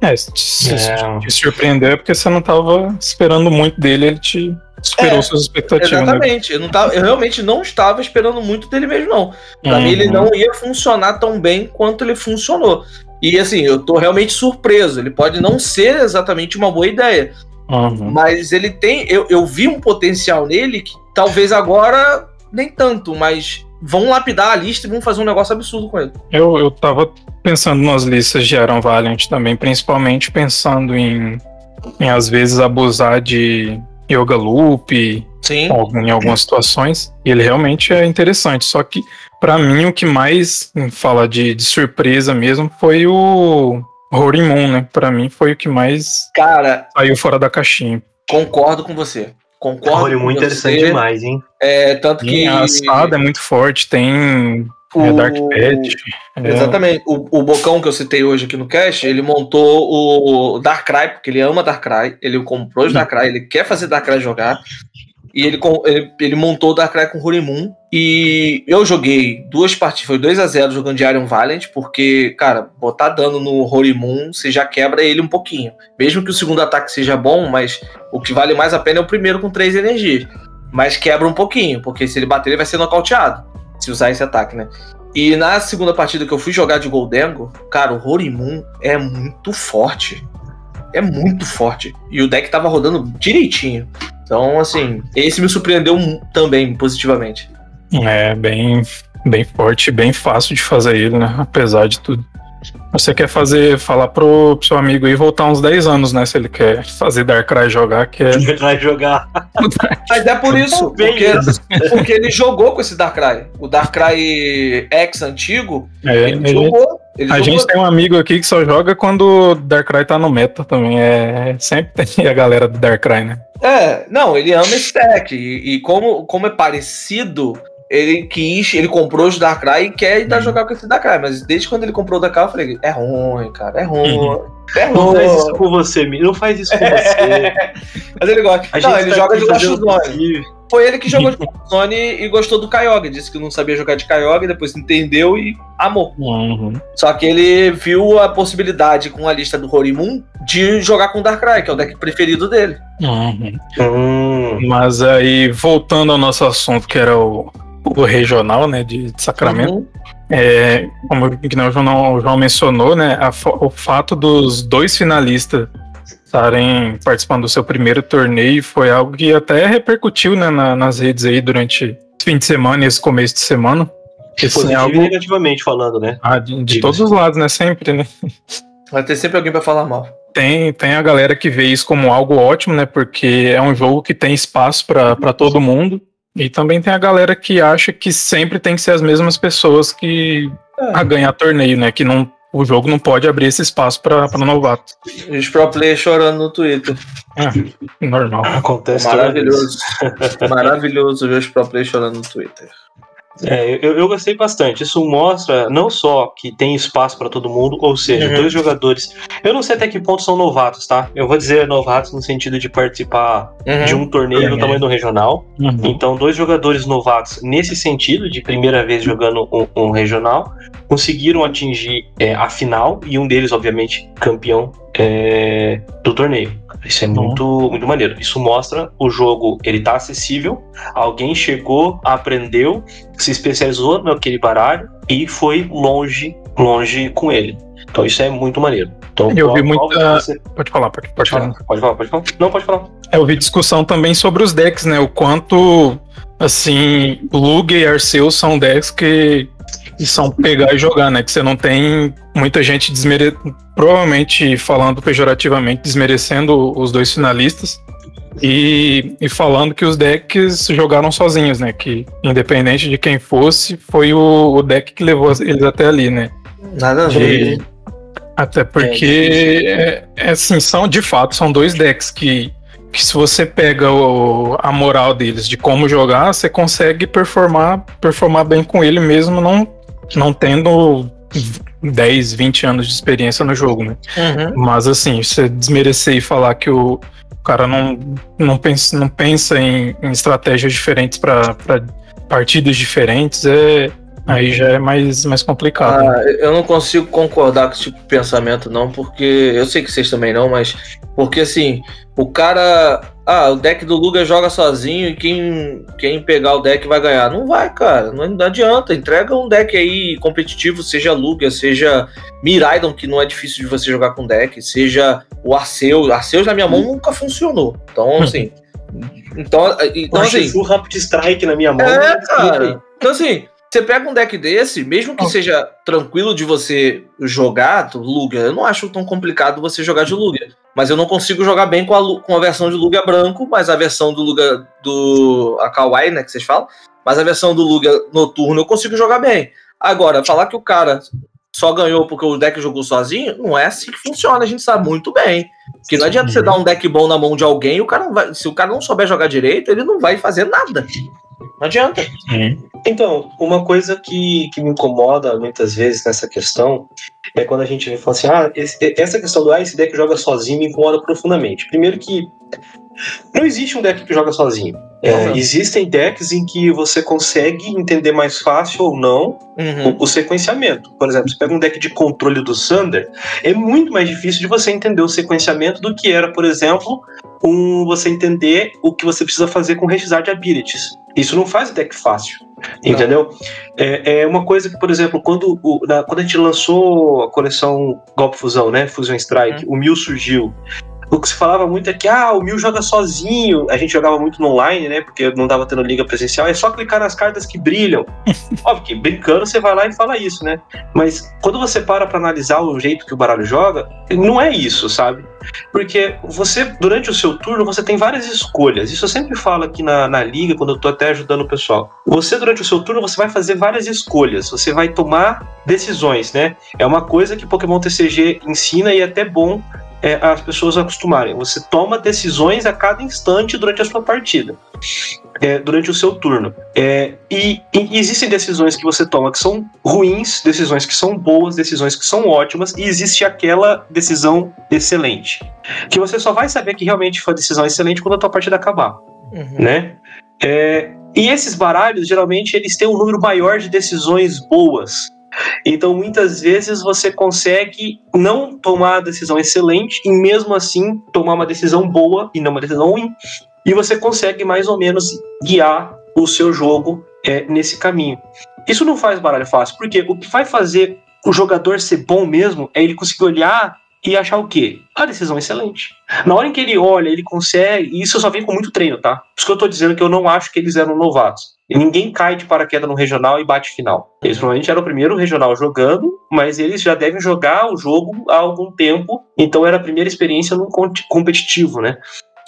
É, se, é. te surpreendeu é porque você não tava esperando muito dele, ele te superou é, suas expectativas. Né? Exatamente. Né? Eu, não tava, eu realmente não estava esperando muito dele mesmo, não. Pra uhum. mim, ele não ia funcionar tão bem quanto ele funcionou. E assim, eu tô realmente surpreso. Ele pode não ser exatamente uma boa ideia. Uhum. Mas ele tem. Eu, eu vi um potencial nele que talvez agora nem tanto, mas vão lapidar a lista e vão fazer um negócio absurdo com ele. Eu, eu tava pensando nas listas de Aaron Valiant também, principalmente pensando em, em às vezes abusar de Yoga Loop Sim. em algumas situações. E ele realmente é interessante. Só que, para mim, o que mais fala de, de surpresa mesmo foi o Rory Moon, né? Pra mim foi o que mais Cara, saiu fora da caixinha. Concordo com você. Concordo. Olha, muito interessante demais, hein? É, tanto que. A espada é muito forte, tem o... é Dark Pet. É... Exatamente. O, o Bocão que eu citei hoje aqui no cast, ele montou o Darkrai, porque ele ama Darkrai, ele comprou os Darkrai, ele quer fazer Darkrai jogar. E ele, ele, ele montou o Darkrai com Horimun. E eu joguei duas partidas, foi 2 a 0 jogando de Iron Valiant, porque, cara, botar dano no Horimun, você já quebra ele um pouquinho. Mesmo que o segundo ataque seja bom, mas o que vale mais a pena é o primeiro com três energias. Mas quebra um pouquinho, porque se ele bater, ele vai ser nocauteado. Se usar esse ataque, né? E na segunda partida que eu fui jogar de Goldengo, cara, o Horimun é muito forte. É muito forte. E o deck tava rodando direitinho. Então, assim, esse me surpreendeu também positivamente. É, bem, bem forte, bem fácil de fazer ele, né? Apesar de tudo. Você quer fazer, falar pro, pro seu amigo aí voltar uns 10 anos, né? Se ele quer fazer Darkrai jogar, que é. (laughs) Darkrai jogar. (laughs) Mas é por isso, porque, (laughs) porque ele jogou com esse Darkrai. O Darkrai X antigo, é, ele, ele, jogou. Ele a jogou. gente tem um amigo aqui que só joga quando o Darkrai tá no meta também. É, sempre tem a galera do Darkrai, né? É, não, ele ama esse deck. E, e como, como é parecido, ele quis, ele comprou os Darkrai e quer ir uhum. jogar com esse Darkrai, mas desde quando ele comprou o Darkrai, eu falei, é ruim, cara, é ruim. Uhum. É. Não faz isso com você, não faz isso com você. mas ele gosta. A não, ele tá joga de Lashuzone. Foi ele que jogou de Lashuzone e gostou do Kyogre. Disse que não sabia jogar de Kyogre, depois entendeu e amou. Uhum. Só que ele viu a possibilidade com a lista do Horimun de jogar com o Darkrai, que é o deck preferido dele. Uhum. Hum. Mas aí, voltando ao nosso assunto, que era o o regional, né, de, de Sacramento. É, como o João, o João mencionou, né, a, o fato dos dois finalistas estarem participando do seu primeiro torneio foi algo que até repercutiu né, na, nas redes aí durante esse fim de semana e esse começo de semana. Positivo é algo... negativamente falando, né? Ah, de, de todos os lados, né? Sempre, né? Vai ter sempre alguém para falar mal. Tem, tem a galera que vê isso como algo ótimo, né? Porque é um jogo que tem espaço para todo mundo. E também tem a galera que acha que sempre tem que ser as mesmas pessoas que é. a ganhar torneio, né? Que não, o jogo não pode abrir esse espaço para novato. Os pro players chorando no Twitter. É, normal. Acontece Maravilhoso. (laughs) Maravilhoso ver os pro players chorando no Twitter. É, eu, eu, gostei bastante. Isso mostra não só que tem espaço para todo mundo, ou seja, uhum. dois jogadores. Eu não sei até que ponto são novatos, tá? Eu vou dizer novatos no sentido de participar uhum. de um torneio do tamanho do regional. Uhum. Então, dois jogadores novatos nesse sentido, de primeira vez jogando um, um regional, conseguiram atingir é, a final e um deles, obviamente, campeão é, do torneio. Isso é uhum. muito, muito maneiro. Isso mostra o jogo, ele tá acessível, alguém chegou, aprendeu, se especializou naquele baralho e foi longe, longe com ele. Então isso é muito maneiro. Então, eu qual, vi muita. Você... Pode falar, pode, pode, falar. Pode falar, pode falar. Não, pode falar. Eu vi discussão também sobre os decks, né? O quanto, assim, Lug e Arceus são decks que, que são pegar e jogar, né? Que você não tem muita gente desmere... provavelmente falando pejorativamente, desmerecendo os dois finalistas. E, e, falando que os decks jogaram sozinhos, né? Que independente de quem fosse, foi o, o deck que levou eles até ali, né? Nada a ver. Até porque, é, é, assim, são de fato, são dois decks que, que se você pega o, a moral deles de como jogar, você consegue performar, performar bem com ele mesmo não, não tendo 10, 20 anos de experiência no jogo, né? Uhum. Mas assim, você desmerecer e falar que o cara não, não pensa, não pensa em, em estratégias diferentes para partidas diferentes, é, aí já é mais, mais complicado. Ah, né? Eu não consigo concordar com esse tipo de pensamento, não, porque eu sei que vocês também não, mas porque assim, o cara ah, o deck do Luga joga sozinho e quem, quem pegar o deck vai ganhar. Não vai, cara. Não, não adianta. Entrega um deck aí competitivo, seja Luga, seja Miraidon, que não é difícil de você jogar com deck, seja o Arceus. Arceus na minha mão nunca funcionou. Então, hum. assim. então, então assim. O Rapid Strike na minha mão. É, cara. Então, assim, você pega um deck desse, mesmo que seja tranquilo de você jogar, Luga, eu não acho tão complicado você jogar de Luga. Mas eu não consigo jogar bem com a, com a versão de Luga branco, mas a versão do Luga do a Kawaii, né, que vocês falam, mas a versão do Luga noturno eu consigo jogar bem. Agora, falar que o cara só ganhou porque o deck jogou sozinho, não é assim que funciona, a gente sabe muito bem. Que não adianta você dar um deck bom na mão de alguém, o cara vai, se o cara não souber jogar direito, ele não vai fazer nada. Não adianta. Então, uma coisa que, que me incomoda muitas vezes nessa questão é quando a gente vem falar assim: ah, esse, essa questão do ah, esse deck joga sozinho me incomoda profundamente. Primeiro que não existe um deck que joga sozinho. É, existem decks em que você consegue entender mais fácil ou não uhum. o, o, sequenciamento. Por exemplo, você pega um deck de controle do Thunder, é muito mais difícil de você entender o sequenciamento do que era, por exemplo, um, você entender o que você precisa fazer com Registrar de Abilities. Isso não faz deck fácil. Entendeu? É, é, uma coisa que, por exemplo, quando, o, na, quando a gente lançou a coleção Golpe Fusão, né? Fusion Strike, uhum. o Mil surgiu o que se falava muito é que ah, o Mil joga sozinho. A gente jogava muito no online, né? Porque não dava tendo liga presencial. É só clicar nas cartas que brilham. (laughs) Óbvio que brincando você vai lá e fala isso, né? Mas quando você para para analisar o jeito que o baralho joga, não é isso, sabe? Porque você, durante o seu turno, você tem várias escolhas. Isso eu sempre falo aqui na, na liga, quando eu tô até ajudando o pessoal. Você, durante o seu turno, você vai fazer várias escolhas. Você vai tomar decisões, né? É uma coisa que Pokémon TCG ensina e é até bom é, as pessoas acostumarem. Você toma decisões a cada instante durante a sua partida. É, durante o seu turno. É, e, e, existem decisões que você toma que são ruins, decisões que são boas, decisões que são ótimas, e existe aquela decisão excelente. Que você só vai saber que realmente foi a decisão excelente quando a tua partida acabar. Uhum. Né? É, e esses baralhos, geralmente, eles têm um número maior de decisões boas então, muitas vezes você consegue não tomar a decisão excelente e mesmo assim tomar uma decisão boa e não uma decisão ruim. E você consegue mais ou menos guiar o seu jogo é, nesse caminho. Isso não faz baralho fácil, porque o que vai fazer o jogador ser bom mesmo é ele conseguir olhar e achar o quê? A decisão excelente. Na hora em que ele olha, ele consegue. E isso só vem com muito treino, tá? Por isso que eu tô dizendo que eu não acho que eles eram novatos. E ninguém cai de paraquedas no regional e bate final. Eles provavelmente eram o primeiro regional jogando, mas eles já devem jogar o jogo há algum tempo, então era a primeira experiência num competitivo, né?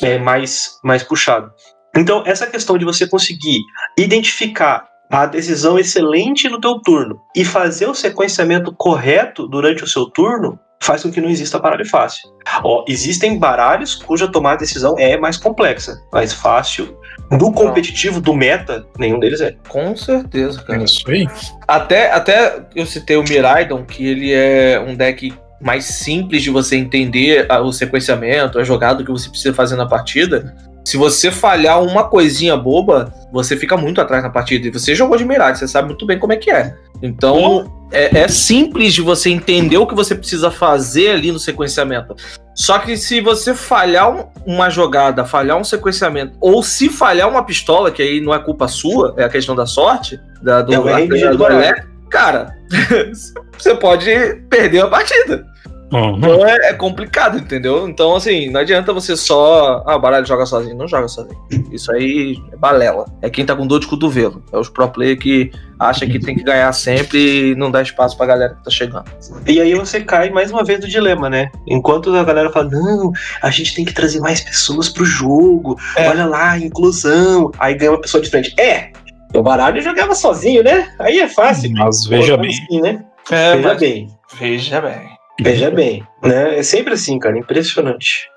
É mais, mais puxado. Então, essa questão de você conseguir identificar a decisão excelente no teu turno e fazer o sequenciamento correto durante o seu turno faz com que não exista baralho fácil. Ó, existem baralhos cuja tomada de decisão é mais complexa, mais fácil. Do competitivo, do meta, nenhum deles é. Com certeza, cara. É isso aí. Até, até eu citei o Miraidon, que ele é um deck mais simples de você entender o sequenciamento, a jogada que você precisa fazer na partida. Se você falhar uma coisinha boba, você fica muito atrás na partida. E você jogou de Mirage, você sabe muito bem como é que é. Então, é, é, simples de você entender o que você precisa fazer ali no sequenciamento. Só que se você falhar um, uma jogada, falhar um sequenciamento, ou se falhar uma pistola, que aí não é culpa sua, é a questão da sorte, da, do, é, do, do, do cara, (laughs) você pode perder a partida. Uhum. Então é, é, complicado, entendeu? Então, assim, não adianta você só. Ah, o baralho joga sozinho. Não joga sozinho. Isso aí é balela. É quem tá com dor de cotovelo. É os pro player que acha que tem que ganhar sempre e não dá espaço pra galera que tá chegando. E aí você cai mais uma vez no dilema, né? Enquanto a galera fala, não, a gente tem que trazer mais pessoas pro jogo. É. Olha lá, inclusão. Aí ganha uma pessoa de frente. É, o baralho jogava sozinho, né? Aí é fácil. Mas veja bem. Assim, né? É, veja mas... bem. Veja bem. Veja bem, né? É sempre assim, cara, impressionante.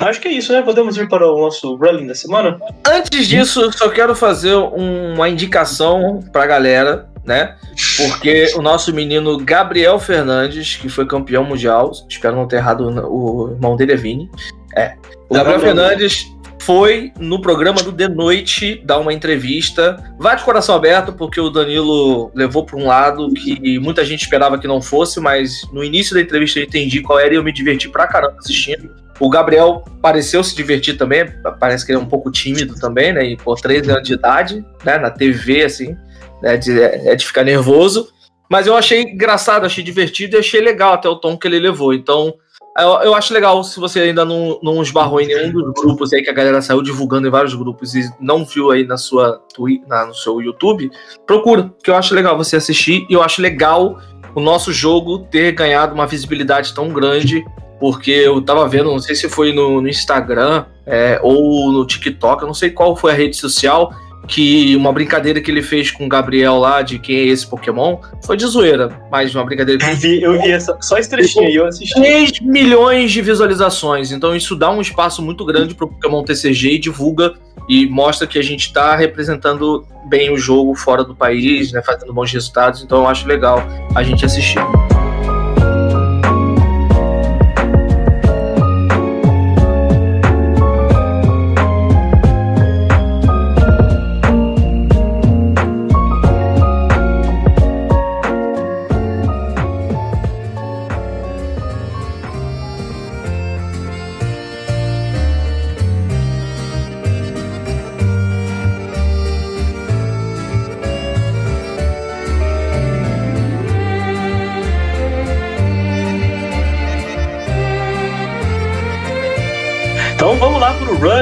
Acho que é isso, né? Podemos ir para o nosso running da semana? Antes disso, só quero fazer uma indicação para a galera, né? Porque o nosso menino Gabriel Fernandes, que foi campeão mundial, espero não ter errado o irmão dele é Vini. É. O Gabriel Fernandes foi no programa do De Noite dar uma entrevista. Vai de coração aberto, porque o Danilo levou para um lado que muita gente esperava que não fosse, mas no início da entrevista eu entendi qual era e eu me diverti pra caramba assistindo. O Gabriel pareceu se divertir também, parece que ele é um pouco tímido também, né? E por 13 anos de idade, né? Na TV, assim, né? De, é de ficar nervoso. Mas eu achei engraçado, achei divertido e achei legal até o tom que ele levou. Então, eu, eu, acho legal se você ainda não, não esbarrou em nenhum dos grupos aí que a galera saiu divulgando em vários grupos e não viu aí na sua na, no seu YouTube, procura, que eu acho legal você assistir e eu acho legal o nosso jogo ter ganhado uma visibilidade tão grande, porque eu tava vendo, não sei se foi no, no Instagram é, ou no TikTok, eu não sei qual foi a rede social, que uma brincadeira que ele fez com o Gabriel lá de quem é esse Pokémon foi de zoeira, mas uma brincadeira que eu vi, eu vi essa, só esse trechinho aí, eu assisti. 3 milhões de visualizações, então isso dá um espaço muito grande para o Pokémon TCG e divulga e mostra que a gente está representando bem o jogo fora do país, né, fazendo bons resultados, então eu acho legal a gente assistir.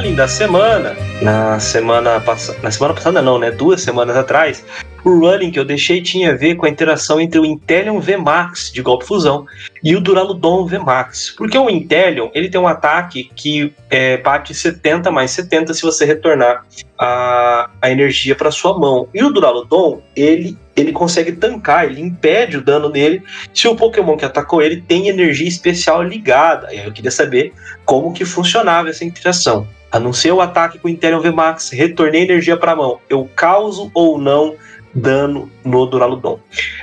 Running da semana. Na semana passada. Na semana passada não, né? Duas semanas atrás. O running que eu deixei tinha a ver com a interação entre o Intelion VMAX de golpe fusão e o Duraludon VMAX. Porque o Intelion ele tem um ataque que é, bate 70 mais 70 se você retornar a, a energia para sua mão. E o Duraludon ele ele consegue tancar, ele impede o dano nele se o Pokémon que atacou ele tem energia especial ligada. Eu queria saber como que funcionava essa interação. Anunciei o ataque com o Interior VMAX, retornei energia para a mão. Eu causo ou não dano no Duraludon?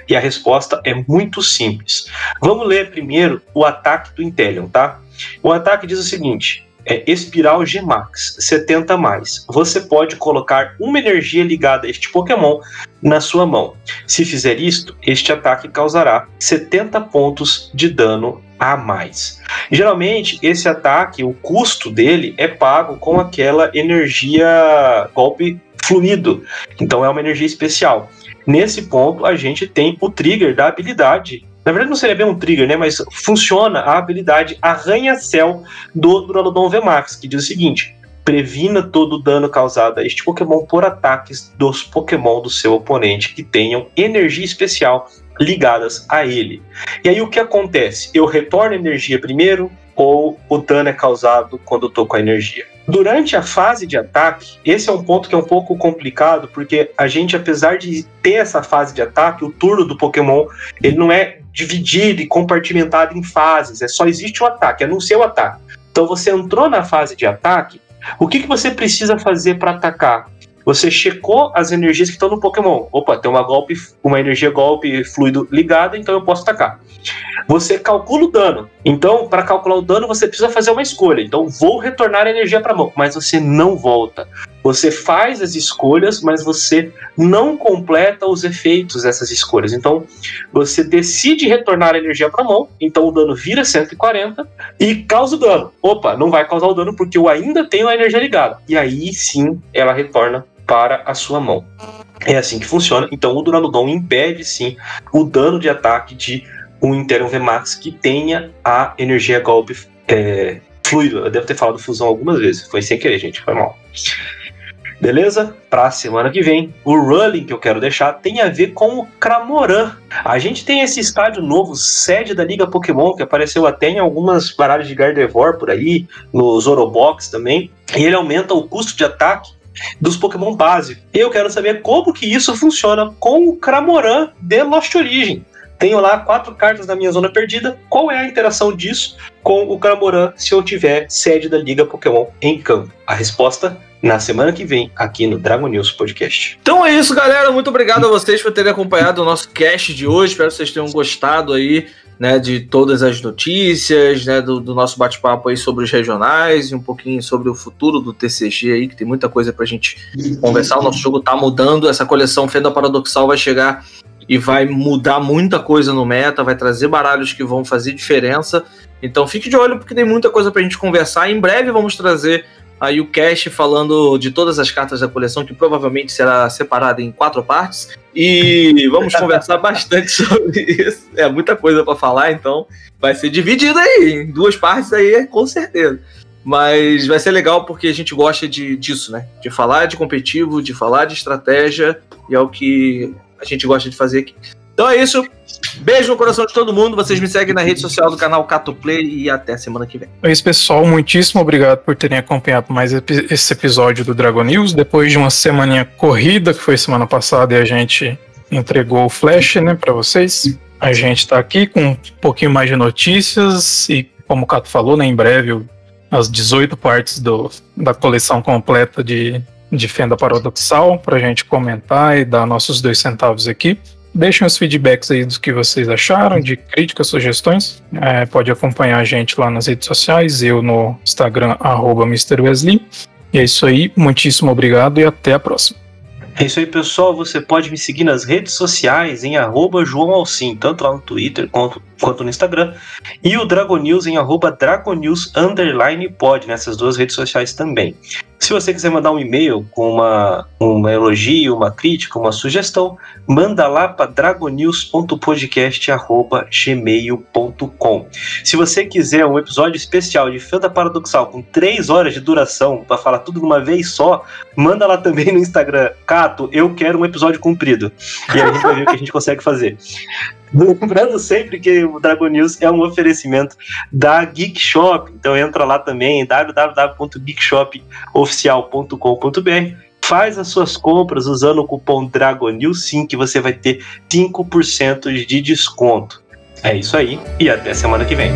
E a resposta é muito simples. Vamos ler primeiro o ataque do Intelion, tá? O ataque diz o seguinte: é Espiral G-Max, 70 mais. Você pode colocar uma energia ligada a este Pokémon na sua mão. Se fizer isto, este ataque causará 70 pontos de dano a mais. Geralmente, esse ataque, o custo dele é pago com aquela energia golpe fluido. Então é uma energia especial. Nesse ponto, a gente tem o trigger da habilidade na verdade, não seria bem um trigger, né? Mas funciona a habilidade Arranha-Céu do Duraludon VMAX, que diz o seguinte: previna todo o dano causado a este Pokémon por ataques dos Pokémon do seu oponente que tenham energia especial ligadas a ele. E aí o que acontece? Eu retorno energia primeiro ou o dano é causado quando eu tô com a energia? Durante a fase de ataque, esse é um ponto que é um pouco complicado, porque a gente, apesar de ter essa fase de ataque, o turno do Pokémon, ele não é dividido e compartimentado em fases, é só existe o ataque, anuncia o ataque. Então você entrou na fase de ataque, o que, que você precisa fazer para atacar? Você checou as energias que estão no Pokémon. Opa, tem uma golpe, uma energia golpe fluido ligada, então eu posso atacar. Você calcula o dano. Então, para calcular o dano, você precisa fazer uma escolha. Então, vou retornar a energia para a mão, mas você não volta. Você faz as escolhas, mas você não completa os efeitos dessas escolhas. Então, você decide retornar a energia para a mão, então o dano vira 140 e causa o dano. Opa, não vai causar o dano porque eu ainda tenho a energia ligada. E aí sim ela retorna para a sua mão. É assim que funciona. Então, o Duraludon impede sim o dano de ataque de um Interion VMAX que tenha a energia golpe é, fluido. Eu devo ter falado fusão algumas vezes, foi sem querer, gente, foi mal. Beleza? Pra semana que vem, o rolling que eu quero deixar tem a ver com o Cramoran. A gente tem esse estádio novo, sede da Liga Pokémon, que apareceu até em algumas baralhas de Gardevoir por aí, no Zorobox também. E ele aumenta o custo de ataque dos Pokémon básicos. Eu quero saber como que isso funciona com o Cramoran de Lost Origin. Tenho lá quatro cartas na minha zona perdida. Qual é a interação disso com o Cramoran se eu tiver sede da Liga Pokémon em campo? A resposta na semana que vem aqui no Dragon News Podcast. Então é isso, galera. Muito obrigado a vocês por terem acompanhado o nosso cast de hoje. Espero que vocês tenham gostado aí, né, de todas as notícias, né, do, do nosso bate-papo aí sobre os regionais e um pouquinho sobre o futuro do TCG aí, que tem muita coisa pra gente conversar. O nosso jogo tá mudando, essa coleção Fenda Paradoxal vai chegar e vai mudar muita coisa no meta, vai trazer baralhos que vão fazer diferença. Então fique de olho porque tem muita coisa pra gente conversar. Em breve vamos trazer aí o cast falando de todas as cartas da coleção, que provavelmente será separada em quatro partes. E vamos (laughs) conversar bastante sobre isso. É muita coisa para falar, então vai ser dividido aí em duas partes aí, com certeza. Mas vai ser legal porque a gente gosta de, disso, né? De falar de competitivo, de falar de estratégia, e é o que a gente gosta de fazer aqui. Então é isso. Beijo no coração de todo mundo. Vocês me seguem na rede social do canal Cato Play e até semana que vem. É isso, pessoal. Muitíssimo obrigado por terem acompanhado mais esse episódio do Dragon News. Depois de uma semaninha corrida, que foi semana passada, e a gente entregou o Flash, né, para vocês. A gente está aqui com um pouquinho mais de notícias e, como o Cato falou, né, em breve as 18 partes do, da coleção completa de, de Fenda Paradoxal para a gente comentar e dar nossos dois centavos aqui. Deixem os feedbacks aí dos que vocês acharam, de críticas, sugestões. É, pode acompanhar a gente lá nas redes sociais, eu no Instagram, arroba MrWesley. E é isso aí, muitíssimo obrigado e até a próxima. É isso aí, pessoal. Você pode me seguir nas redes sociais em arroba João Alcim, tanto lá no Twitter quanto, quanto no Instagram. E o Dragon News em arroba Dragonews underline pod, nessas duas redes sociais também. Se você quiser mandar um e-mail com uma, um elogio, uma crítica, uma sugestão, manda lá para dragonews.podcast.gmail.com. Se você quiser um episódio especial de Fenda Paradoxal com três horas de duração para falar tudo de uma vez só, manda lá também no Instagram. Cato, eu quero um episódio comprido. E a gente vai ver o que a gente consegue fazer. Lembrando sempre que o Dragon News é um oferecimento da Geek Shop, então entra lá também www.geekshopoficial.com.br faz as suas compras usando o cupom DRAGONIL5 que você vai ter 5% de desconto. É isso aí e até semana que vem.